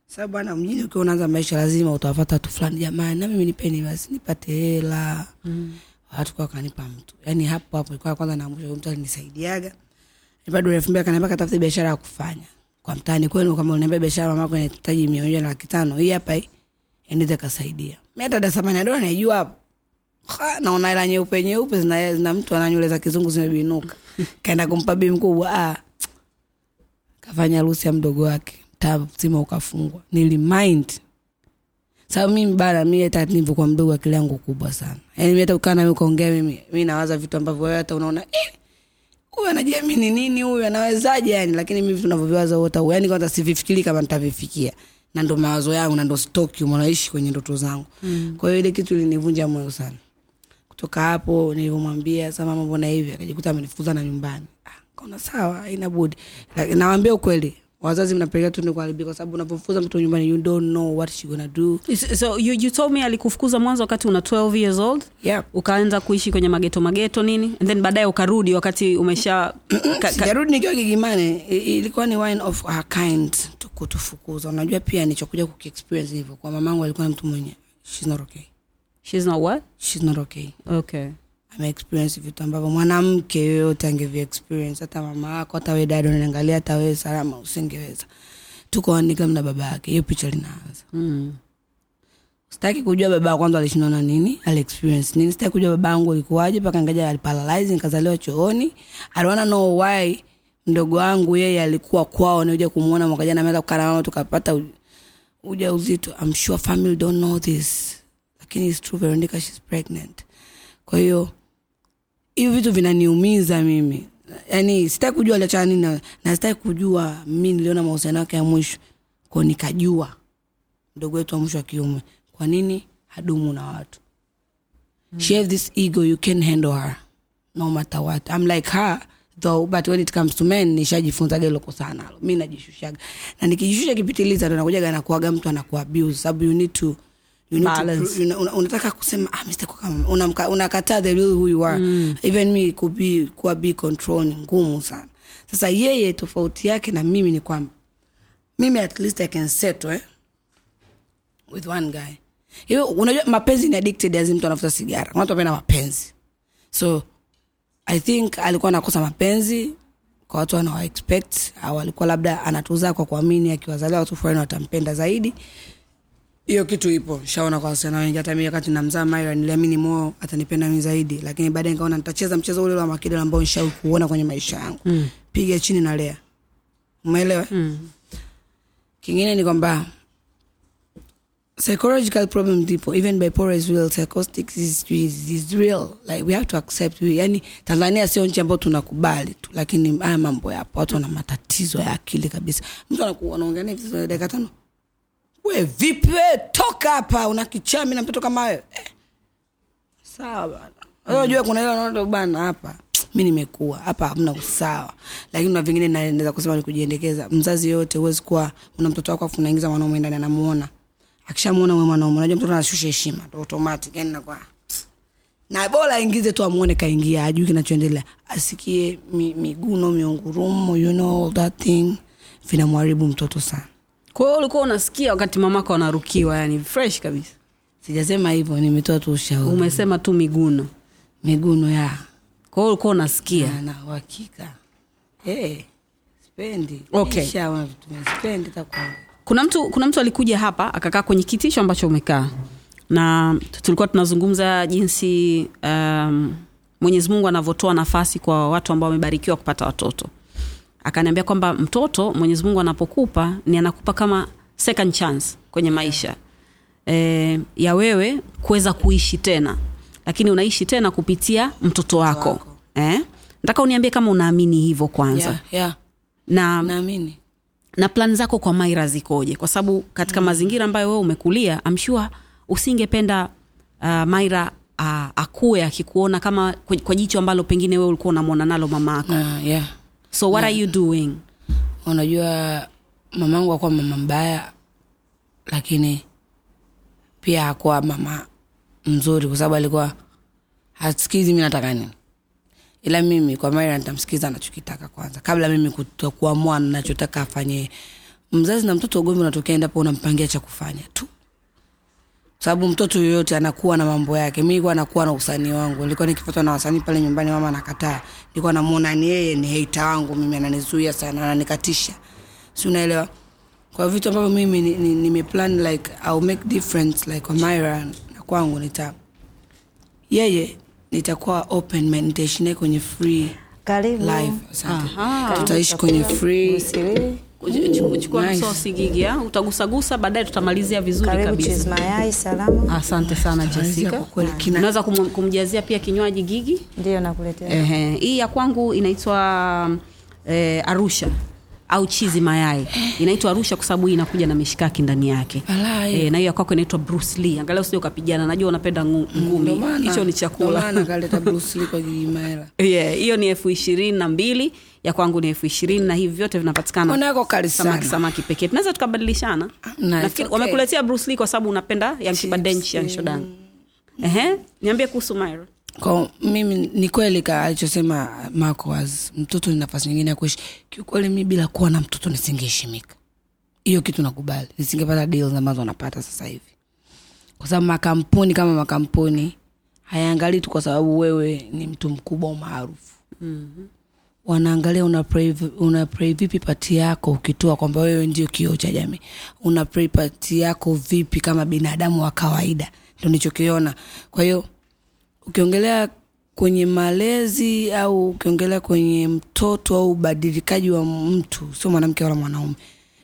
sababu bwana mjini ukiwa unaanza maisha lazima utawafata watu fulani jamani na mimi nipeni basi nipate hela. Mm. watu kwa kanipa mtu. Yani hapo hapo ilikuwa kwanza na mwisho mtu alinisaidiaga. Nipa dola elfu mbili akaniambia katafute biashara ya kufanya. Kwa mtaani kwenu kama unaniambia biashara mama kwenye taji mia moja na laki tano hii hapa hii. Endeze kasaidia mi hata da thamani ya dola naijua hapo. Ha, naona hela nyeupe nyeupe zina, zina mtu ana nywele za kizungu zimebinuka kaenda kumpa bi mkubwa ah, kafanya harusi ya mdogo wake mtaa mzima ukafungwa. Nilimind. Sababu mimi bana mi hata nilivyokuwa mdogo akili yangu kubwa sana. Yaani hata ukaa nami ukaongea mimi mi nawaza vitu ambavyo wewe hata unaona eh, huyu anajiamini nini huyu anawezaje yani lakini mi vitu navyoviwaza wote yani kwanza sivifikiri kama nitavifikia. Na ndo mawazo yangu na ndo stoki naishi kwenye ndoto zangu. Mm. kwa hiyo ile kitu ilinivunja moyo sana. Kutoka hapo nilivyomwambia sa mama mbona hivi? Akajikuta amenifukuza na nyumbani. Ah, kaona sawa haina budi. Nawambia ukweli wazazi mnapeleka tu ni kuharibika kwa sababu unavyofukuza mtu nyumbani you don't know what she gonna do. So you, you told me alikufukuza mwanzo wakati una 12 years old? Yeah. ukaanza kuishi kwenye mageto mageto nini? And then baadaye ukarudi wakati umesha sijarudi nikiwa kigimane ilikuwa ni wine of her kind tu- kutufukuza. Unajua pia nichokuja kukiexperience hivyo kwa mamangu alikuwa mtu mwenye she's not okay. She's not what? She's not okay. Okay ameexperience vitu ambavyo mwanamke yoyote angeviexperience, hata mama yako hata wewe dada unaniangalia hata wewe salama usingeweza. Tuko na baba yake. Hiyo picha linaanza. Mm. sitaki kujua baba kwanza alishindwa na nini aliexperience nini. Sitaki kujua baba yangu alikuwaje mpaka ngaja aliparalyze nikazaliwa chooni. I don't know why mdogo wangu yeye alikuwa kwao nikuja kumuona mwaka jana ameanza kukaa na mama tukapata u- uja uzito i'm sure family don't know this lakini it's true veronica she's pregnant. Kwa hiyo hivi vitu vinaniumiza mimi. Yani sitaki kujua aliachana nini na- na sitaki kujua mi niliona mahusiano yake ya mwisho. Ko nikajua mdogo wetu wa mwisho wa kiume kwa nini hadumu na watu. Mm. she have this ego you can handle her no matter what. I'm like her though but when it comes to men nishajifunzaga ilo kosa nalo. Mi najishushaga. Na nikijishusha kipitiliza ndo nakujaga nakuaga mtu anakuabuse. Sababu you need to Balance. una, una, unataka kusema ah, Mr. Kokama, unamka- unakataa the real who you are mm. even me could be, kuwa be control ni ngumu sana sasa yeye tofauti yake na mimi ni kwamba mimi at least i can settle eh? with one guy hiyo unajua mapenzi ni addicted as mtu anafuta sigara kuna watu wapenda mapenzi so i think alikuwa anakosa mapenzi kwa watu anawa expect au alikuwa labda anatuza kwa kuamini akiwazalia watu fulani watampenda zaidi hiyo kitu ipo. Shaona kwa wasichana wengi. Hata mimi wakati namzaa Maira niliamini mo atanipenda mimi zaidi. Lakini baadaye nikaona nitacheza mchezo ule wa makidela ambao nishawahi kuona kwenye maisha yangu. Mm. piga chini na lea. Umeelewa? Mm. kingine ni kwamba psychological problem zipo. Even bipolar is real. Psychotic is, is, is real. Like we have to accept we, yani tanzania sio nchi ambayo tunakubali tu lakini haya mambo yapo. Watu wana matatizo ya akili kabisa. Mtu anakuwa anaongea naye dakika tano we vipi we? Toka hapa. Una kichami na mtoto kama wewe? Eh. sawa bana. Unajua kuna ile unaona bana hapa. Mi nimekuwa. Hapa hamna usawa. Lakini na vingine naweza kusema ni kujiendekeza. Mzazi yote huwezi kuwa una mtoto wako afu unaingiza mwanaume ndani anamuona. Akishamuona mwe mwanaume unajua mtoto anashusha heshima. Automatic yani nakuwa na bora aingize tu amuone kaingia ajui kinachoendelea. Asikie mi, miguno miungurumo you know that thing. Vinamwharibu mtoto sana kwa hiyo ulikuwa unasikia wakati mamako anarukiwa yani fresh kabisa. Sijasema hivyo nimetoa tu ushauri. Umesema tu miguno. Miguno ya. Kwa hiyo ulikuwa unasikia? Na uhakika. Hey, spendi Okay. Nishaona spendi kuna mtu kuna mtu alikuja hapa akakaa kwenye kitisho ambacho umekaa. Na tulikuwa tunazungumza jinsi um, mwenyezi mungu anavyotoa nafasi kwa watu ambao wamebarikiwa kupata watoto akaniambia kwamba mtoto mwenyezi mungu anapokupa ni anakupa kama second chance kwenye maisha e, ya wewe kuweza kuishi tena lakini unaishi tena kupitia mtoto wako, wako. Eh? nataka uniambie kama unaamini hivyo kwanza yeah, yeah. na naamini na plan zako kwa maira zikoje kwa sababu katika mm. mazingira ambayo wewe umekulia amshua usingependa uh, maira uh, akue akikuona kama kwa, kwa jicho ambalo pengine wewe ulikuwa unamwona nalo mama yako uh, yeah. So what are you doing? Unajua mamangu akuwa mama mbaya lakini pia akuwa mama mzuri kwa sababu alikuwa hasikizi mi nataka nini. Ila mimi kwa mara nitamsikiza anachokitaka kwanza kabla mimi kuamua nachotaka afanye. Mzazi na mtoto ugomvi unatokea endapo unampangia cha kufanya tu sababu mtoto yoyote anakuwa na mambo yake. Mi nilikuwa nakuwa na usanii wangu. Nilikuwa nikifuatwa na wasanii pale nyumbani mama anakataa. Nilikuwa namuona ni yeye ni heita wangu mimi ananizuia sana ananikatisha. Si unaelewa? Kwa vitu ambavyo mimi nimeplan ni, ni like I'll make difference like Omaira na kwangu nita yeye nitakuwa open mind nitaishi naye kwenye free Karibu. life. Asante. Tutaishi kwenye free Usiri. Chukua Nice. msosi gigi ah. utagusagusa baadaye tutamalizia vizuri Karibu kabisa mayai salama. asante sana jessica unaweza kum, kumjazia pia kinywaji gigi Ndio nakuletea. Ehe, hii ya kwangu inaitwa eh, arusha au chizi mayai. Inaitwa arusha kwa sababu hii inakuja na mishikaki ndani yake. E, Eh, na hiyo ya kwako inaitwa bruce lee. Angalia usije ukapigana. Najua unapenda ngumi. hicho ni chakula. Maana kaleta Bruce Lee kwa Gigimaela Yeah, hiyo ni elfu ishirini na mbili. Ya kwangu ni elfu ishirini na hivi vyote vinapatikana samaki samaki pekee. Tunaweza tukabadilishana? Nafikiri okay. wamekuletea bruce lee kwa sababu unapenda yankibadenchi yanshodan ehe niambie kuhusu myra kwa mimi ni kweli alichosema Marco was mtoto ni nafasi nyingine ya kuishi. Kiukweli mi bila kuwa na mtoto nisingeheshimika. Hiyo kitu nakubali. Nisingepata deals ambazo wanapata sasa hivi. Kwa sababu makampuni kama makampuni hayaangalii tu kwa sababu wewe ni mtu mkubwa umaarufu. Mm-hmm. wanaangalia una pray vipi pati yako ukitoa kwamba wewe ndio kioo cha jamii. Una pray pati yako vipi kama binadamu wa kawaida? Ndo nichokiona kwa hiyo ukiongelea kwenye malezi au ukiongelea kwenye mtoto au ubadilikaji wa mtu sio mwanamke wala mwanaume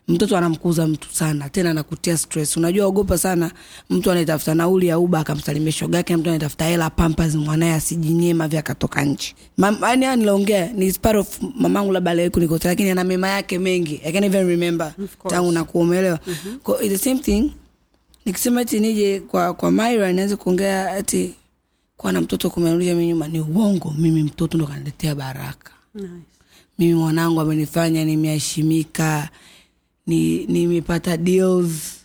mtoto anamkuza mtu sana tena anakutia stress. Unajua ogopa sana mtu anayetafuta nauli ya uba akamsalimia shoga yake mtu anayetafuta hela Pampers mwanaye asijinyema vya akatoka nje. yani haya nilaongea ni part of mamangu labda aliwahi kunikosea lakini ana mema yake mengi. I can't even remember tangu nakuomelewa mm-hmm. the same thing. Nikisema ati nije kwa kwa Myra naweza kuongea ati kuwa na mtoto kumerudisha mimi nyuma ni uongo. Mimi mtoto ndo kaniletea baraka. Nice. mimi mwanangu amenifanya nimeheshimika ni nimepata deals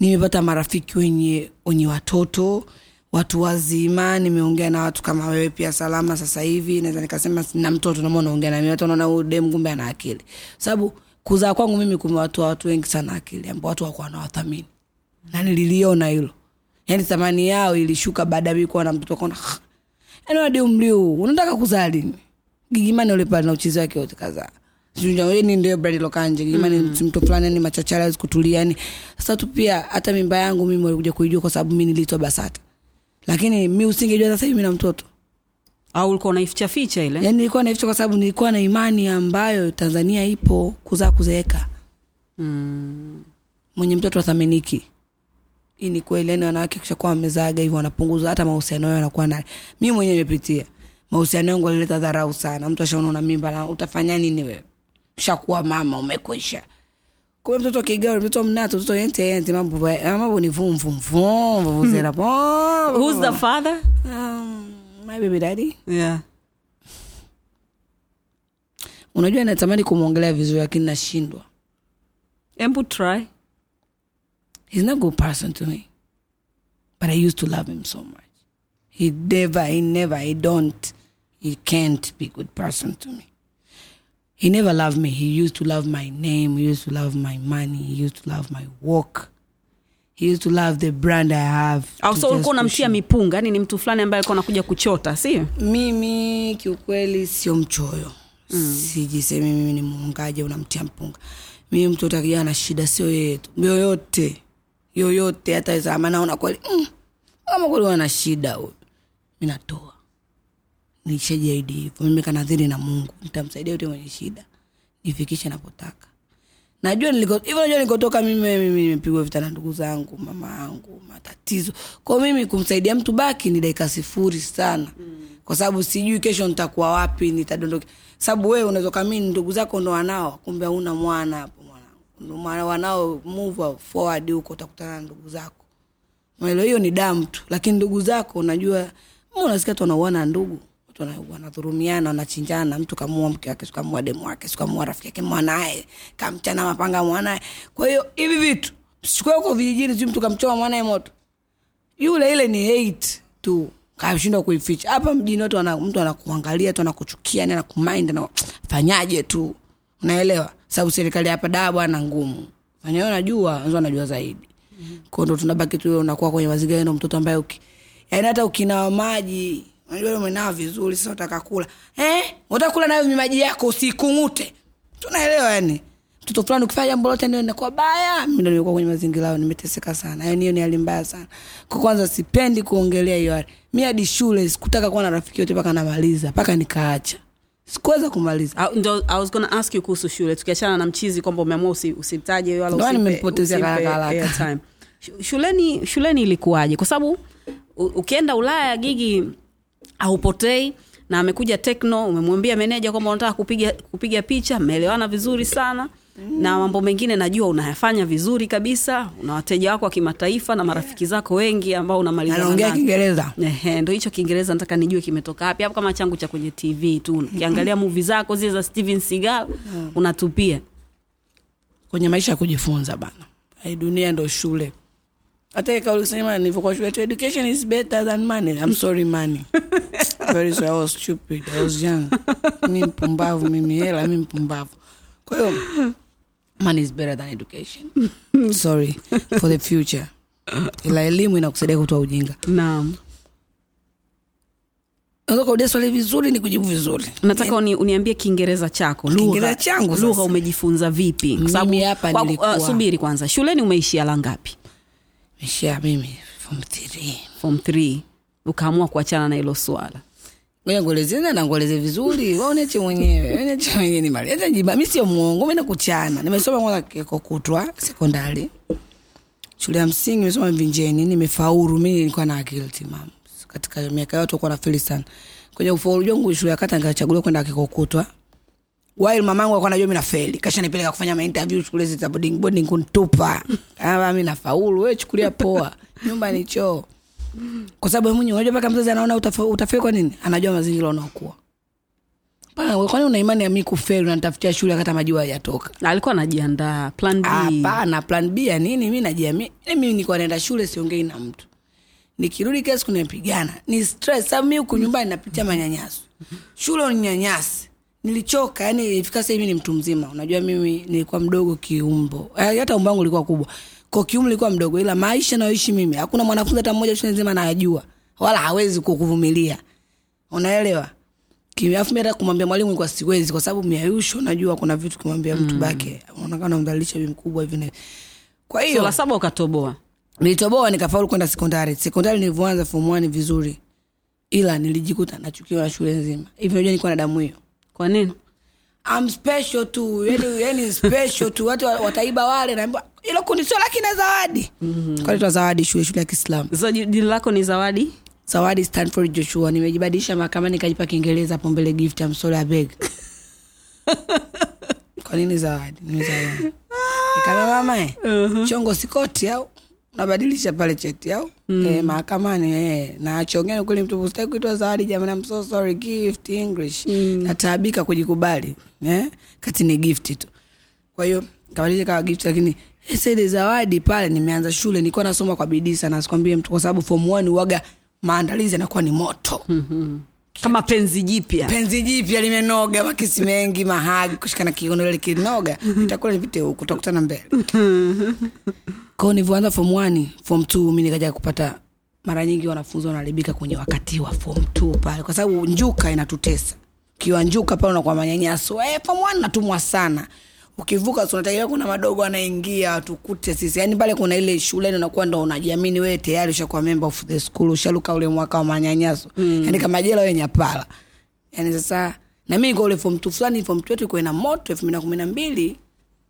nimepata marafiki wenye wenye watoto watu wazima nimeongea na watu kama wewe pia salama sasa hivi. Naweza nikasema na mtoto namo naongea na mimi? Watu wanaona huyu dem kumbe ana akili. Sababu kuzaa kwangu mimi kumewatoa watu wengi sana akili ambao watu wakuwa wanawathamini. Na nililiona hilo yaani thamani yao ilishuka baada ya kuwa na mtoto kona yani wadi umri huu unataka kuzaa lini? Gigimani ule pale na uchizi wake wote kadhaa. Ni ndio brand lokanje gigimani mm. mtu fulani yani machachara hawezi kutulia yani sasa tu pia hata mimba yangu mimi walikuja kuijua kwa sababu mimi nilitoa basata. Lakini mi usingejua sasa hivi na mtoto. Au ulikuwa unaificha ficha ile? Yani nilikuwa naificha kwa sababu nilikuwa na imani ambayo tanzania ipo kuzaa kuzeeka. Mm. mwenye mtoto athaminiki hii ni kweli yani wanawake kishakuwa wamezaga hivyo wanapunguza hata mahusiano yao yanakuwa naye mi mwenyewe nimepitia. Mahusiano yangu alileta dharau sana. Mtu ashaona una mimba na utafanya nini wewe? Ushakuwa mama umekwisha. Kwa mtoto akigawa mtoto mnato mtoto yente yente mambo mambo ni vum vum vum vum zera who's the father? Um, my baby daddy. Yeah. Unajua natamani kumwongelea vizuri lakini nashindwa. Embu try he's not a good person to me. But i used to love him so much. He never he never he don't he can't be a good person to me. He never loved me. He used to love my name. He used to love my money. He used to love my work. He used to love the brand i have au so ulikuwa unamtia mipunga? Yani ni mtu fulani ambaye alikuwa anakuja kuchota sio mimi kiukweli sio mchoyo. Mm. sijisemi mimi ni muungaji unamtia mpunga. Mimi mtoto akija na shida sio yeye yoyote yoyote hata zama naona kweli mm, kama kweli wana shida huyu mi natoa. Nishajiaidi hivo mimi kanadhiri na mungu nitamsaidia yote mwenye shida nifikishe napotaka najua hivyo najua nilikotoka mimi nimepigwa vita na ndugu zangu mama yangu matatizo. Kwao mimi kumsaidia mtu baki ni dakika sifuri sana. Kwa sababu sijui kesho nitakuwa wapi nitadondoka sababu wewe unaweza ndugu zako ndo wanao kumbe hauna mwana hapo wanao move forward huko utakutana na ndugu zako. Maelo hiyo ni damu tu. Lakini ndugu zako unajua unasikia tu wanauana ndugu? Wanadhurumiana wanachinjana. Mtu kamua mke wake sikamua demu wake sikamua rafiki yake mwanaye kamchana mapanga mwanaye kwa hiyo hivi vitu sichukue huko vijijini si mtu kamchoma mwanaye moto? Yule ile ni hate tu. Kashindwa kuificha. Hapa mjini watu wana, mtu anakuangalia tu anakuchukia anakumind ana fanyaje tu? Unaelewa sababu serikali hapa da bwana ngumu. Fanyayo najua wenzo anajua zaidi. Kwao ndo tunabaki tu unakuwa kwenye mazingira ndo mtoto ambaye uki yaani hata ukinawa maji unajua umenawa vizuri sasa utaka kula. Eh utakula nayo maji yako usikungute. Tunaelewa yani mtoto fulani ukifanya jambo lote ndio inakuwa baya. Mimi ndo nimekuwa kwenye mazingira hayo nimeteseka sana. Yani hiyo ni hali mbaya sana. Kwa kwanza sipendi kuongelea hiyo hali. Mi hadi shule sikutaka kuwa na rafiki yote mpaka namaliza mpaka nikaacha sikuweza kumaliza ndo i was gonna ask you kuhusu shule tukiachana na mchizi kwamba umeamua usi, usitaje wala Ndio usipe- nimempotezea usimpe haraka haraka. airtime. Shu- shuleni shuleni ilikuwaje kwa sababu u- ukienda ulaya gigi haupotei na amekuja tekno umemwambia meneja kwamba unataka kupiga kupiga picha mmeelewana vizuri sana na mambo mengine najua unayafanya vizuri kabisa una wateja wako wa kimataifa na marafiki zako wengi ambao unamaliza anaongea kiingereza. Ehe, ndo hicho kiingereza nataka nijue kimetoka wapi. Hapo kama changu cha kwenye tv tu. Ukiangalia muvi zako zile za steven seagal unatupia. Kwenye maisha ya kujifunza bana. Hii dunia ndo shule. Hata ile kauli nilivyokuwa shule education is better than money. I'm sorry money. Very sorry i was stupid. I was young. Mi mpumbavu mimi hela mi mpumbavu. Kwa hiyo money is better than education. Sorry for the future. Ila elimu inakusaidia kutoa ujinga. Naam. Kaudia swali vizuri ni kujibu vizuri. Nataka uni, uniambie kiingereza chako. Kiingereza changu lugha umejifunza vipi? Sababu- Mimi hapa kwa- nilikuwa- uh, subiri kwanza. Shuleni umeishia la ngapi? Meshia mimi form 3 form 3 ukaamua kuachana na hilo swala ngoja ngueleze na nangueleze vizuri. Waoneche mwenyewe oneche mwenyewe ni mali. Hata jiba mi sio mwongo mi nakuchana. Nimesoma kwanza keko kutwa sekondari. Shule ya msingi nimesoma vinjeni nimefaulu. Mi nilikuwa na akili timamu. Katika miaka yote kuwa na feli sana. Kwenye ufaulu wangu shule ya kata nikachaguliwa kwenda keko kutwa. While mamangu alikuwa anajua mi nafeli. Kasha nipeleka kufanya mainterview shule za boarding boarding kuntupa kama mi nafaulu we chukulia poa. Nyumba ni choo kwa sababu mwenyewe unajua mpaka mzazi anaona utafeli kwa nini? Anajua mazingira unaokuwa. Pana, kwani una imani ya mimi kufeli unanitafutia shule hata majua hayatoka. Na alikuwa anajiandaa plan b. Hapana plan b ya nini? Mimi najiamini. Yaani mimi niko naenda shule siongei na mtu. Nikirudi kesi siku ni stress sababu mimi huku nyumbani napitia manyanyaso. Shule uninyanyasi nilichoka yani ifika sasa hivi ni mtu mzima. Unajua mimi nilikuwa mdogo kiumbo. Eh, hata umbo wangu ulikuwa kubwa kwa kiumbo nilikuwa mdogo ila maisha nayoishi mimi hakuna mwanafunzi hata mmoja shule nzima anayajua wala hawezi kukuvumilia. Unaelewa? Alafu hata kumwambia mwalimu ilikuwa siwezi kwa sababu miayusho najua kuna vitu kumwambia mtu bake unaonekana unamdhalilisha bibi mkubwa hivi na kwa hiyo la saba ukatoboa? Nilitoboa nikafaulu kwenda sekondari. Sekondari nilivyoanza form one vizuri ila nilijikuta nachukiwa na shule nzima. Hivi Unajua nilikuwa na damu hiyo. Kwa nini? I'm special tu yani, yani special tu watu wataiba wale naambia ilo kundi sio laki na zawadi. Mm-hmm. kwalitwa zawadi shule shule ya kiislamu? So jina lako ni zawadi? Zawadi stanford joshua. Nimejibadilisha mahakamani nikajipa kiingereza hapo mbele gift I'm sorry I beg. Kwa nini zawadi? Nimezawadi mama eh, chongo sikoti au? Nabadilisha pale cheti au? Eh, mahakamani eh, na chongeni kweli mtu sitaki kuitwa zawadi jamani I'm so sorry gift english. Nataabika kujikubali eh, kati ni gift tu. Kwa hiyo kabadilisha kawa gift lakini sede zawadi pale nimeanza shule nilikuwa nasoma kwa bidii sana. Sikwambie mtu kwa sababu form 1 uaga maandalizi yanakuwa ni moto. Kama penzi jipya. Penzi jipya limenoga makisi mengi mahagi kushikana kiuno ile kinoga itakula nipite huko tutakutana mbele. Kwa nilivyoanza form 1, form 2 mimi nikaja kupata mara nyingi wanafunzi wanaharibika kwenye wakati wa form 2 pale kwa sababu njuka inatutesa. Kiwa njuka pale unakuwa manyanyaso eh, form 1 natumwa sana ukivuka tunatakiwa kuna madogo anaingia tukute sisi. Yani pale kuna ile shuleni unakuwa ndo unajiamini wewe tayari ushakuwa member of the school ushaluka ule mwaka wa manyanyaso. Mm. yani kama jela wewe nyapala. Yani sasa na mimi kwa ule form 2 fulani form 2 yetu ilikuwa ina moto 2012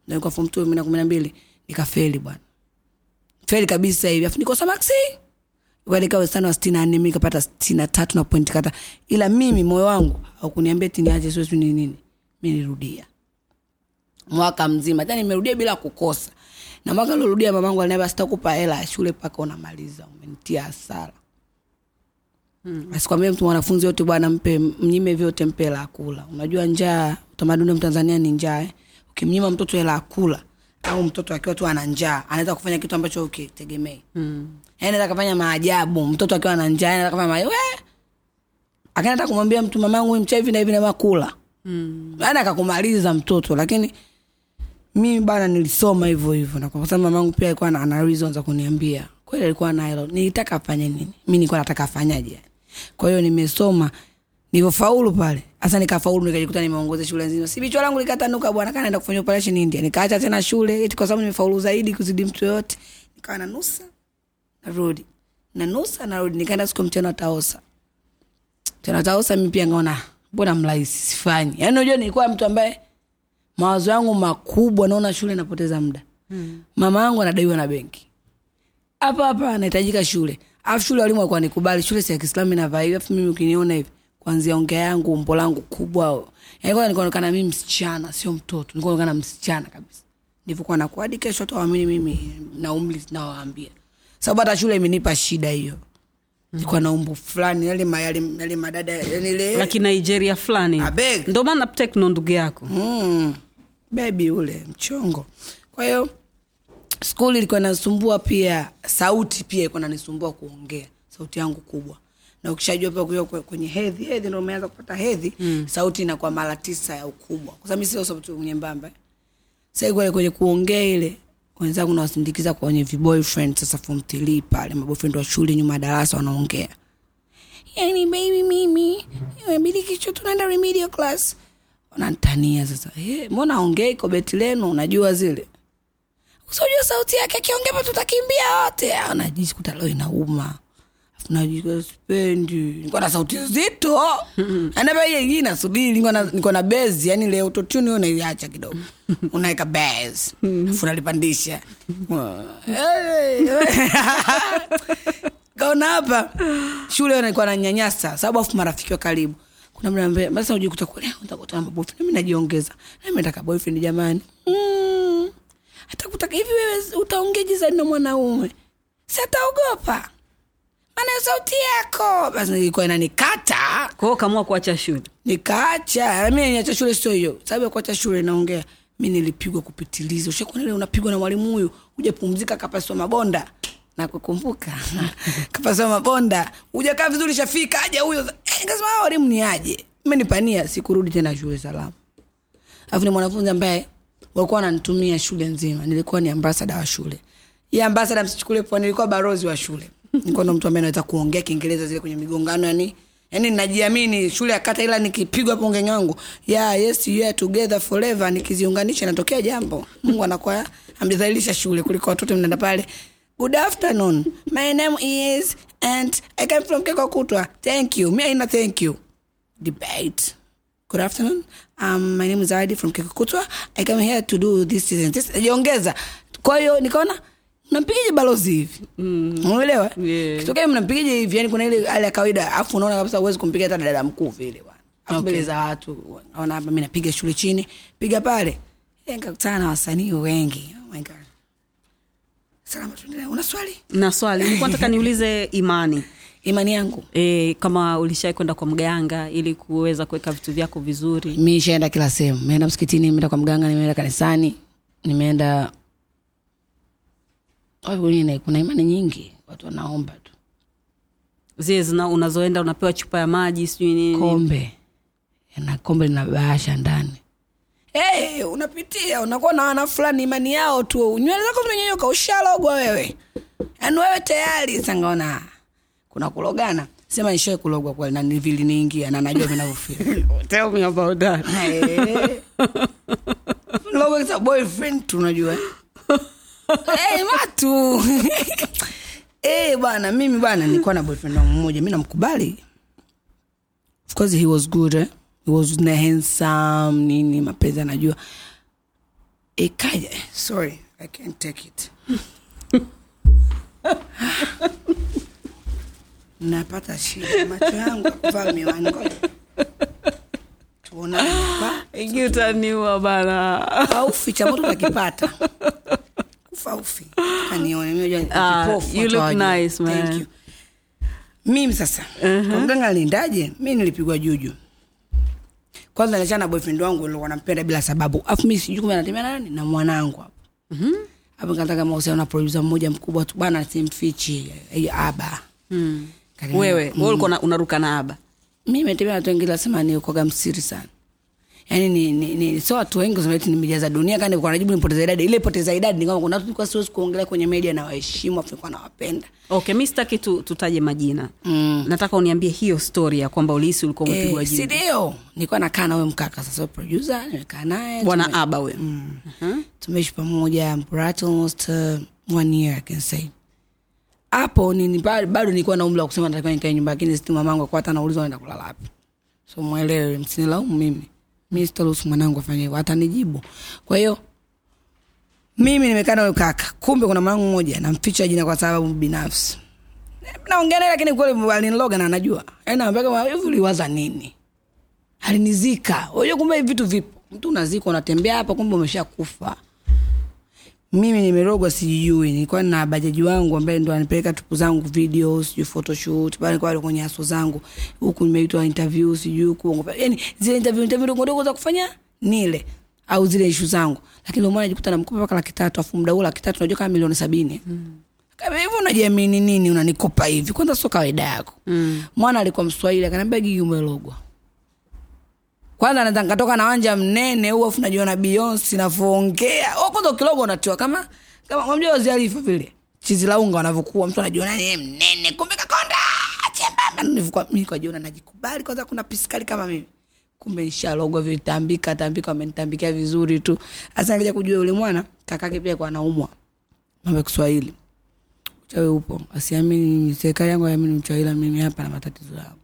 ndio kwa form 2 2012 nikafeli bwana. Feli kabisa hivi. Afu nikosa maxi ukaelekea wastani wa sitini na nne mi nikapata sitini na tatu na pointi kata. Ila mimi moyo wangu haukuniambia tiniache sio sijui ni nini. Mi nirudia mwaka mzima. Tena nimerudia bila kukosa. Na mwaka uliorudia mamangu aliniambia sitakupa hela ya shule mpaka unamaliza umenitia hasara. Asikwambie mtu mwanafunzi yote bwana mpe mnyime vyote mpe hela kula unajua njaa utamaduni wa mtanzania ni njaa eh? ukimnyima mtoto hela kula au mtoto akiwa tu ana njaa anaweza kufanya kitu ambacho ukitegemei. Mm. anaweza kafanya maajabu mtoto akiwa ana njaa anaweza kafanya maajabu akaenda kumwambia mtu mamangu mcha hivi na hivi na makula mm. yani akakumaliza mtoto lakini mimi bana nilisoma hivyo hivyo na kwa sababu mamangu pia alikuwa ana- reason za kuniambia. Kweli alikuwa na hilo. Nilitaka afanye nini? Mimi nilikuwa nataka afanyaje? Kwa hiyo nimesoma nilivyofaulu pale hasa nikafaulu nikajikuta nimeongoza shule nzima. Si bichwa langu likatanuka bwana kana naenda kufanya operation india. Nikaacha tena shule eti kwa sababu nimefaulu zaidi kuzidi mtu yote nikawa na nusa narudi. Na nusa narudi. Nikaenda siku mchana taosa. Tena taosa mimi pia ngaona mbona mrahisi sifanyi. Yaani unajua nilikuwa mtu ambaye mawazo yangu makubwa naona shule napoteza muda. Mm. mama yangu anadaiwa na benki. Hapa hapa anahitajika shule. Afu shule walimu walikuwa nikubali shule si ya kiislamu inavaa hivi afu mimi ukiniona hivi kwanzia ongea yangu umbo langu kubwa. Yaani kwanza nikaonekana mimi msichana sio mtoto. Nikaonekana msichana kabisa. Nilivyokuwa nakuwa hadi kesho tawaamini mimi na umri nawaambia. Sababu hata shule imenipa shida hiyo. Nilikuwa na umbo fulani yale mayale yale yale madada yani ile laki nigeria fulani. Ndo maana tekno ndugu yako. Mm, bebi ule mchongo. Kwa hiyo skuli ilikuwa inasumbua pia sauti pia ilikuwa inanisumbua kuongea sauti yangu kubwa. Na ukishajua pia kuja kwenye hedhi hedhi ndo umeanza kupata hedhi mm. sauti inakuwa mara tisa ya ukubwa. Kwa sababu mi sio sauti nyembamba sasa kwenye, kwenye kuongea ile wenzangu nawasindikiza kwenye viboyfriend sasa form three pale maboyfriend wa shule nyuma darasa wanaongea. Yani baby mimi imebidi kichwa tunaenda remedial class wanantania sasa. Hey, mbona aongei kwa beti lenu? Unajua zile. Usijua sauti yake akiongea tutakimbia wote. Anajikuta leo inauma. Najikuta sipendi. Na sauti nzito. Anaba hiyo ingine nasubiri. Niko na bezi. Yani leo totuni hiyo naiacha kidogo. Unaweka bezi. Afu nalipandisha kaona hapa shule nilikuwa nanyanyasa sababu afu marafiki wa karibu kuna mda ambaye basi ujikuta kule? Utakuta na boyfriend mimi najiongeza. Mimi nataka boyfriend jamani. Mm. hata kutaka hivi wewe utaongea jinsi na mwanaume? Sitaogopa. maana sauti yako. Basi ilikuwa inanikata. Kwa hiyo kamua kuacha shule? Nikaacha. Mimi niacha shule sio hiyo. Sababu ya kuacha shule naongea. Mi nilipigwa kupitiliza. Ushakuonele unapigwa na mwalimu huyu. Ujapumzika kapaswa mabonda na kukumbuka kapaswa mabonda. Ujakaa vizuri shafika aja huyo. Eh, "Ah, walimu ni aje? Menipania sikurudi tena shule salama. Alafu ni mwanafunzi ambaye walikuwa wananitumia shule nzima. Nilikuwa ni ambasada wa shule. Hii ambasada msichukule poa nilikuwa barozi wa shule. Nilikuwa ndo mtu ambaye naweza kuongea kiingereza zile kwenye migongano yani yani najiamini shule ya kata ila nikipigwa ponge ngangu yeah, yes you are together forever. Nikiziunganisha natokea jambo. Mungu anakuwa amedhalilisha shule kuliko watoto mnaenda pale good afternoon. My name is and i came from Kekokutwa. thank you. Me aina thank you? Debate. Good afternoon. Um, my name is Adi from Kekukutwa I came here to do this, season. this jiongeza kwa hiyo nikaona mnampigaje balozi hivi? Unaelewa? Yeah. kitokea mnampigije hivi? Yani kuna ile hali ya kawaida. Afu unaona kabisa uwezi kumpiga hata dada mkuu vile bwana. Okay. mbele za watu naona hapa mimi napiga shule chini. Piga pale. Eh, nikakutana na wasanii wengi. Oh my god salama tuendelee una swali? Na swali. Nilikuwa nataka niulize imani. Imani yangu. E, kama ulishai kwenda kwa mganga ili kuweza kuweka vitu vyako vizuri. Mi shaenda kila sehemu. Meenda msikitini meenda kwa mganga nimeenda kanisani nimeenda wengine. kuna imani nyingi. Watu wanaomba tu. Zile zina unazoenda unapewa chupa ya maji sijui nini. Kombe. Na kombe lina bahasha ndani hey, unapitia unakuwa na wana fulani imani yao tu. Nywele zako zimenyonyoka ushalogwa wewe. Yaani wewe tayari sangaona kuna kulogana. Sema nishae kulogwa kweli na viliniingia na najua vinavyofeel Tell me about that. Logo is boyfriend tu unajua. Hey, matu hey, bwana mimi bwana nilikuwa na boyfriend wangu mmoja mi namkubali. Of course he was good eh? He was na handsome nini mapenzi anajua. Ikaja sorry i can't take it. Napata shida macho yangu kuvaa miwani. Ingi utaniua bana. Aufi chamoto utakipata kufa kanione mimi sasa uh-huh. mganga alindaje? Mi nilipigwa juju kwanza niliachana na boyfriend wangu nilikuwa nampenda bila sababu. Afu mimi sijui kumbe anatembea na nani na mwanangu hapo. Hapo nikataka mahusiano na producer mmoja mkubwa tu. Bwana simfichi eh, aba. Mm. Wewe wewe ulikuwa unaruka na aba? Mi nimetembea na watu wengi lazima ni ukoga msiri sana yaani ni, ni, ni sio watu wengi kusema eti nimejaza dunia kani kwa najibu nipoteza idadi. Ile poteza idadi ni kama kuna watu kwa siwezi kuongelea kwenye media na waheshimu afu kwa nawapenda. Okay mi sitaki tu, tutaje majina. Mm. nataka uniambie hiyo story ya kwamba ulihisi ulikuwa umepigwa Eh, si ndio? Nilikuwa nakaa na wewe mkaka sasa producer nimekaa naye bwana tume- aba wewe mm. tumeishi pamoja right almost uh, one year I can say. Hapo ni, ni, bado nilikuwa na umri wa kusema natakiwa nikae nyumba lakini situ mamangu akuwa hata naulizwa naenda kulala wapi. So mwelewe msinilaumu mimi mi sitaruhusu mwanangu afanye hivyo atanijibu. Kwa hiyo mimi nimekaa na kaka kumbe kuna mwanangu mmoja namficha jina kwa sababu binafsi. Naongea naye lakini kweli aliniloga na anajua. Yaani kama hivi uliwaza nini? Alinizika. Unajua kumbe hivi vitu vipo. Mtu unazika unatembea hapa kumbe umeshakufa mimi nimerogwa sijui. Nilikuwa na bajaji wangu ambaye ndo anipeleka tupu zangu video sijui photoshoot pale kwa kwenye aso zangu. Huku nimeitwa interview sijui huku. Yani zile interview interview ndogo ndogo za kufanya nile au zile ishu zangu. Lakini ndio maana najikuta namkopa mpaka laki tatu afu muda huu laki tatu unajua kama milioni sabini. Kama hivyo unajiamini nini unanikopa hivi? Kwanza sio kawaida yako. Mm. mwana alikuwa mswahili akaniambia gigi umelogwa kwanza naweza nikatoka na wanja mnene huo, afu najiona beyonce navyoongea Oh, kwanza kilogo unatiwa kama kama mwamjua waziarifa vile? Chizi la unga wanavyokuwa mtu anajiona yeye mnene. Kumbe kakonda chembamba. Nilivyokuwa mimi kajiona najikubali kwanza kuna piskali kama mimi. Kumbe nishalogwa vitambika tambika wamenitambikia vizuri tu. Hasa nikaja kujua yule mwana kakake pia kwa anaumwa. Mambo ya Kiswahili. Uchawi upo. Asiamini serikali yangu aiamini uchawi mimi hapa na matatizo yangu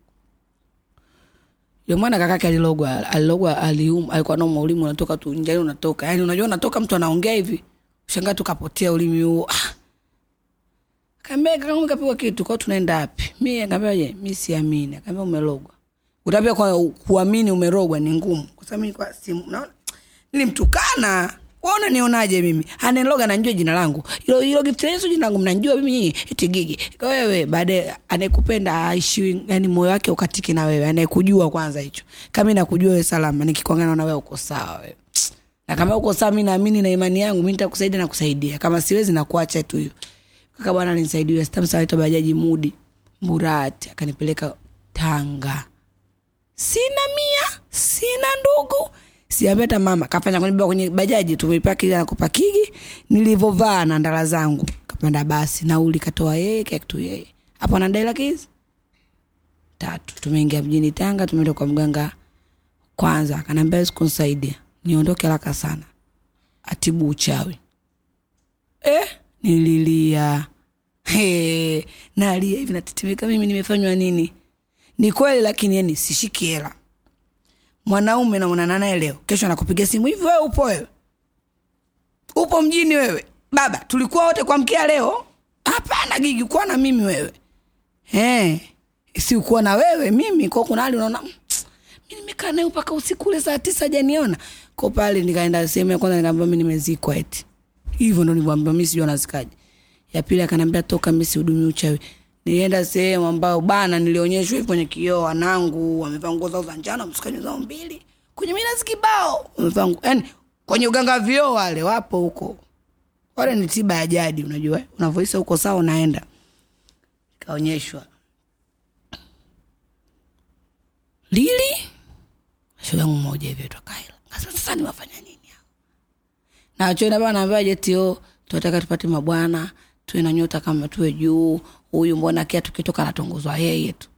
mwana kakake alilogwa alilogwa alium alikuwa nauma ulimi unatoka tu nje unatoka. Yani unajua unatoka mtu anaongea hivi shangaa tukapotea ulimi huo. Ah. kaambia kaka kapigwa kitu kwa tunaenda wapi? Mi akaambia je mimi siamini. Akaambia umelogwa utapia kwa kuamini umerogwa ni ngumu kwa sababu mimi kwa simu naona nilimtukana waona nionaje mimi? Ananiloga nanjua jina langu. Hilo hilo gift lesu jina langu mnanjua mimi eti gigi. Wewe baadaye anayekupenda aishi yani moyo wake ukatiki na wewe anayekujua kwanza hicho. Kama nakujua wewe salama nikikuangana na wewe uko sawa wewe. Na kama uko sawa mimi naamini na imani yangu mimi nitakusaidia na kusaidia. Kama siwezi na kuacha tu hiyo. Kaka bwana nisaidie stamsa aitwa bajaji mudi murati akanipeleka tanga. Sina mia sina ndugu siambia hata mama. Kafanya kunibeba kwenye bajaji tumepaki na kupakigi nilivovaa na ndala zangu. Kapanda basi nauli katoa yeye kitu yeye. Hapo na laki kizi tatu. Tumeingia mjini tanga tumeenda kwa mganga kwanza. Akanambia siku nisaidia niondoke haraka sana. Atibu uchawi. Eh, nililia. Hey, nalia hivi natetemeka mimi nimefanywa nini? Ni kweli lakini yani sishiki hela mwanaume naonana naye leo. Kesho anakupiga simu hivi wewe upo wewe? Upo mjini wewe. Baba tulikuwa wote kwa mkia leo? Hapana gigi kuwa na mimi wewe. Eh, si ukuwa na wewe mimi? Kwa kuna hali unaona mimi nimekaa naye mpaka usiku ule saa tisa hajaniona. Kwa pale nikaenda sehemu ya kwanza nikamwambia mimi nimezikwa eti. Hivyo ndo nivyoambia mimi sijui anazikaje. ya pili akaniambia toka mimi sihudumii uchawi nilienda sehemu ambayo bana nilionyeshwa hivi kwenye kioo wanangu wamevaa nguo zao za njano msukani zao mbili. Kwenye minazi kibao wamevaa yani kwenye uganga vioo wale wapo huko. Wale ni tiba ya jadi unajua unavoisa huko sawa unaenda. Kaonyeshwa lili? Shoga mmoja hivi aitwa kaila. Kasa sasa niwafanya nini hao na wachoenda bana naambia jetio tunataka tupate mabwana tuwe na nyota kama tuwe juu huyu mbona kia tukitoka anatongozwa yeye tu.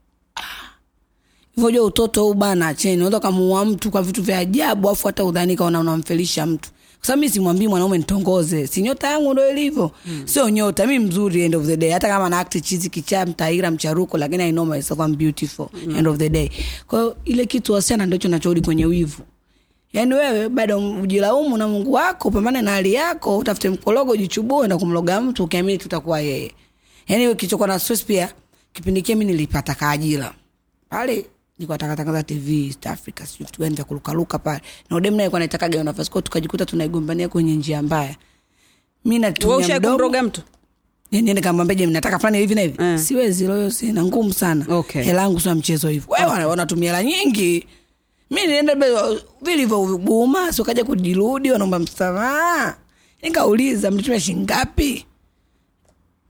Hivyo jua utoto huu bana acheni. Unaweza kamuua mtu kwa vitu vya ajabu afu hata udhani kaona unamfelisha mtu. Kwa sababu mi simwambii mwanaume nitongoze si nyota yangu ndo ilivyo? Mm. sio nyota. Mi mzuri end of the day. Hata kama na act chizi kichaa mtaira mcharuko lakini i know myself I'm beautiful mm. end of the day. Kwa hiyo ile kitu wasichana ndicho nachorudi kwenye wivu. Yaani wewe bado ujilaumu na mungu wako upambane na hali yako utafute mkologo jichubue na kumloga mtu ukiamini tutakuwa yeye wewe kichokuwa na stress pia kipindi kile mi nilipata kaajira pale nilikuwa takatangaza tv east africa sijui vitu gani vya kurukaruka pale. Na udem naye alikuwa anataka gawa nafasi kwao tukajikuta tunaigombania kwenye njia mbaya. Mi natumia mdomo. mtu Yaani niende kamwambia je nataka fulani hivi na hivi? Eh. siwezi loyo sina ngumu sana. Okay. hela yangu sio mchezo hivyo wewe okay. wanatumia hela nyingi. Mi niende be- vilivyobuma si ukaja kujirudi wanaomba msamaha. Nikauliza mlitumia ngapi?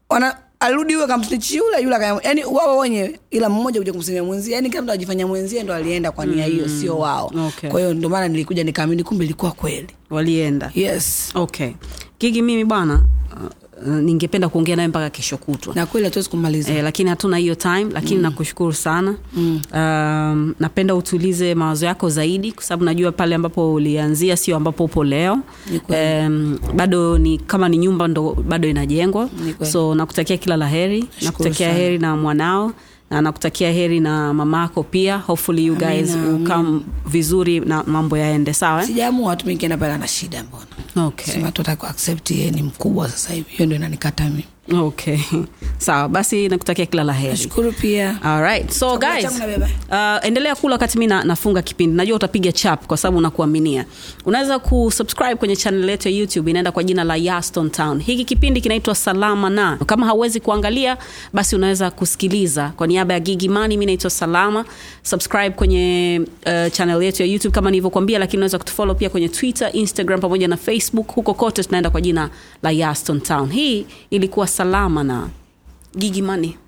Wana alirudi huyo kamsnichi yule yule akaya- yani wao wenyewe ila mmoja kuja kumsemea mwenzie yani kila mtu ajifanya mwenzie ndo alienda kwa nia hiyo sio wao. Okay. kwa hiyo ndio maana nilikuja nikaamini kumbe ilikuwa kweli. Walienda. Yes. Okay. Gigi mimi bwana ningependa kuongea naye mpaka kesho kutwa. Na kweli hatuwezi kumaliza. E, lakini hatuna hiyo time lakini mm. nakushukuru sana. Mm. um, napenda utulize mawazo yako zaidi kwa sababu najua pale ambapo ulianzia sio ambapo upo leo. Um, bado ni kama ni nyumba ndo bado inajengwa. So nakutakia kila la heri nakutakia heri na mwanao na nakutakia heri na mamako pia. Hopefully you guys Amina, will come vizuri na mambo yaende sawa? Eh? sijaamua watu mingienda pale ana shida mbona. Okay. sema tu ataka accept yeye ni mkubwa sasa hivi. Hiyo ndio inanikata mimi okay. Sawa basi nakutakia kila la heri. Nashukuru pia. Alright. so Chakula guys uh, endelea kula wakati mi na, nafunga kipindi. Najua utapiga chap kwa sababu nakuaminia unaweza kusubscribe kwenye channel yetu ya youtube inaenda kwa jina la yaston town. Hiki kipindi kinaitwa salama na. Kama hauwezi kuangalia basi unaweza kusikiliza. Kwa niaba ya gigi mani mi naitwa salama. Subscribe kwenye uh, channel yetu ya youtube kama nilivyokuambia lakini unaweza kutufollow pia kwenye twitter instagram pamoja na facebook. Huko kote tunaenda kwa jina la yaston town. Hii ilikuwa salama na gigi mani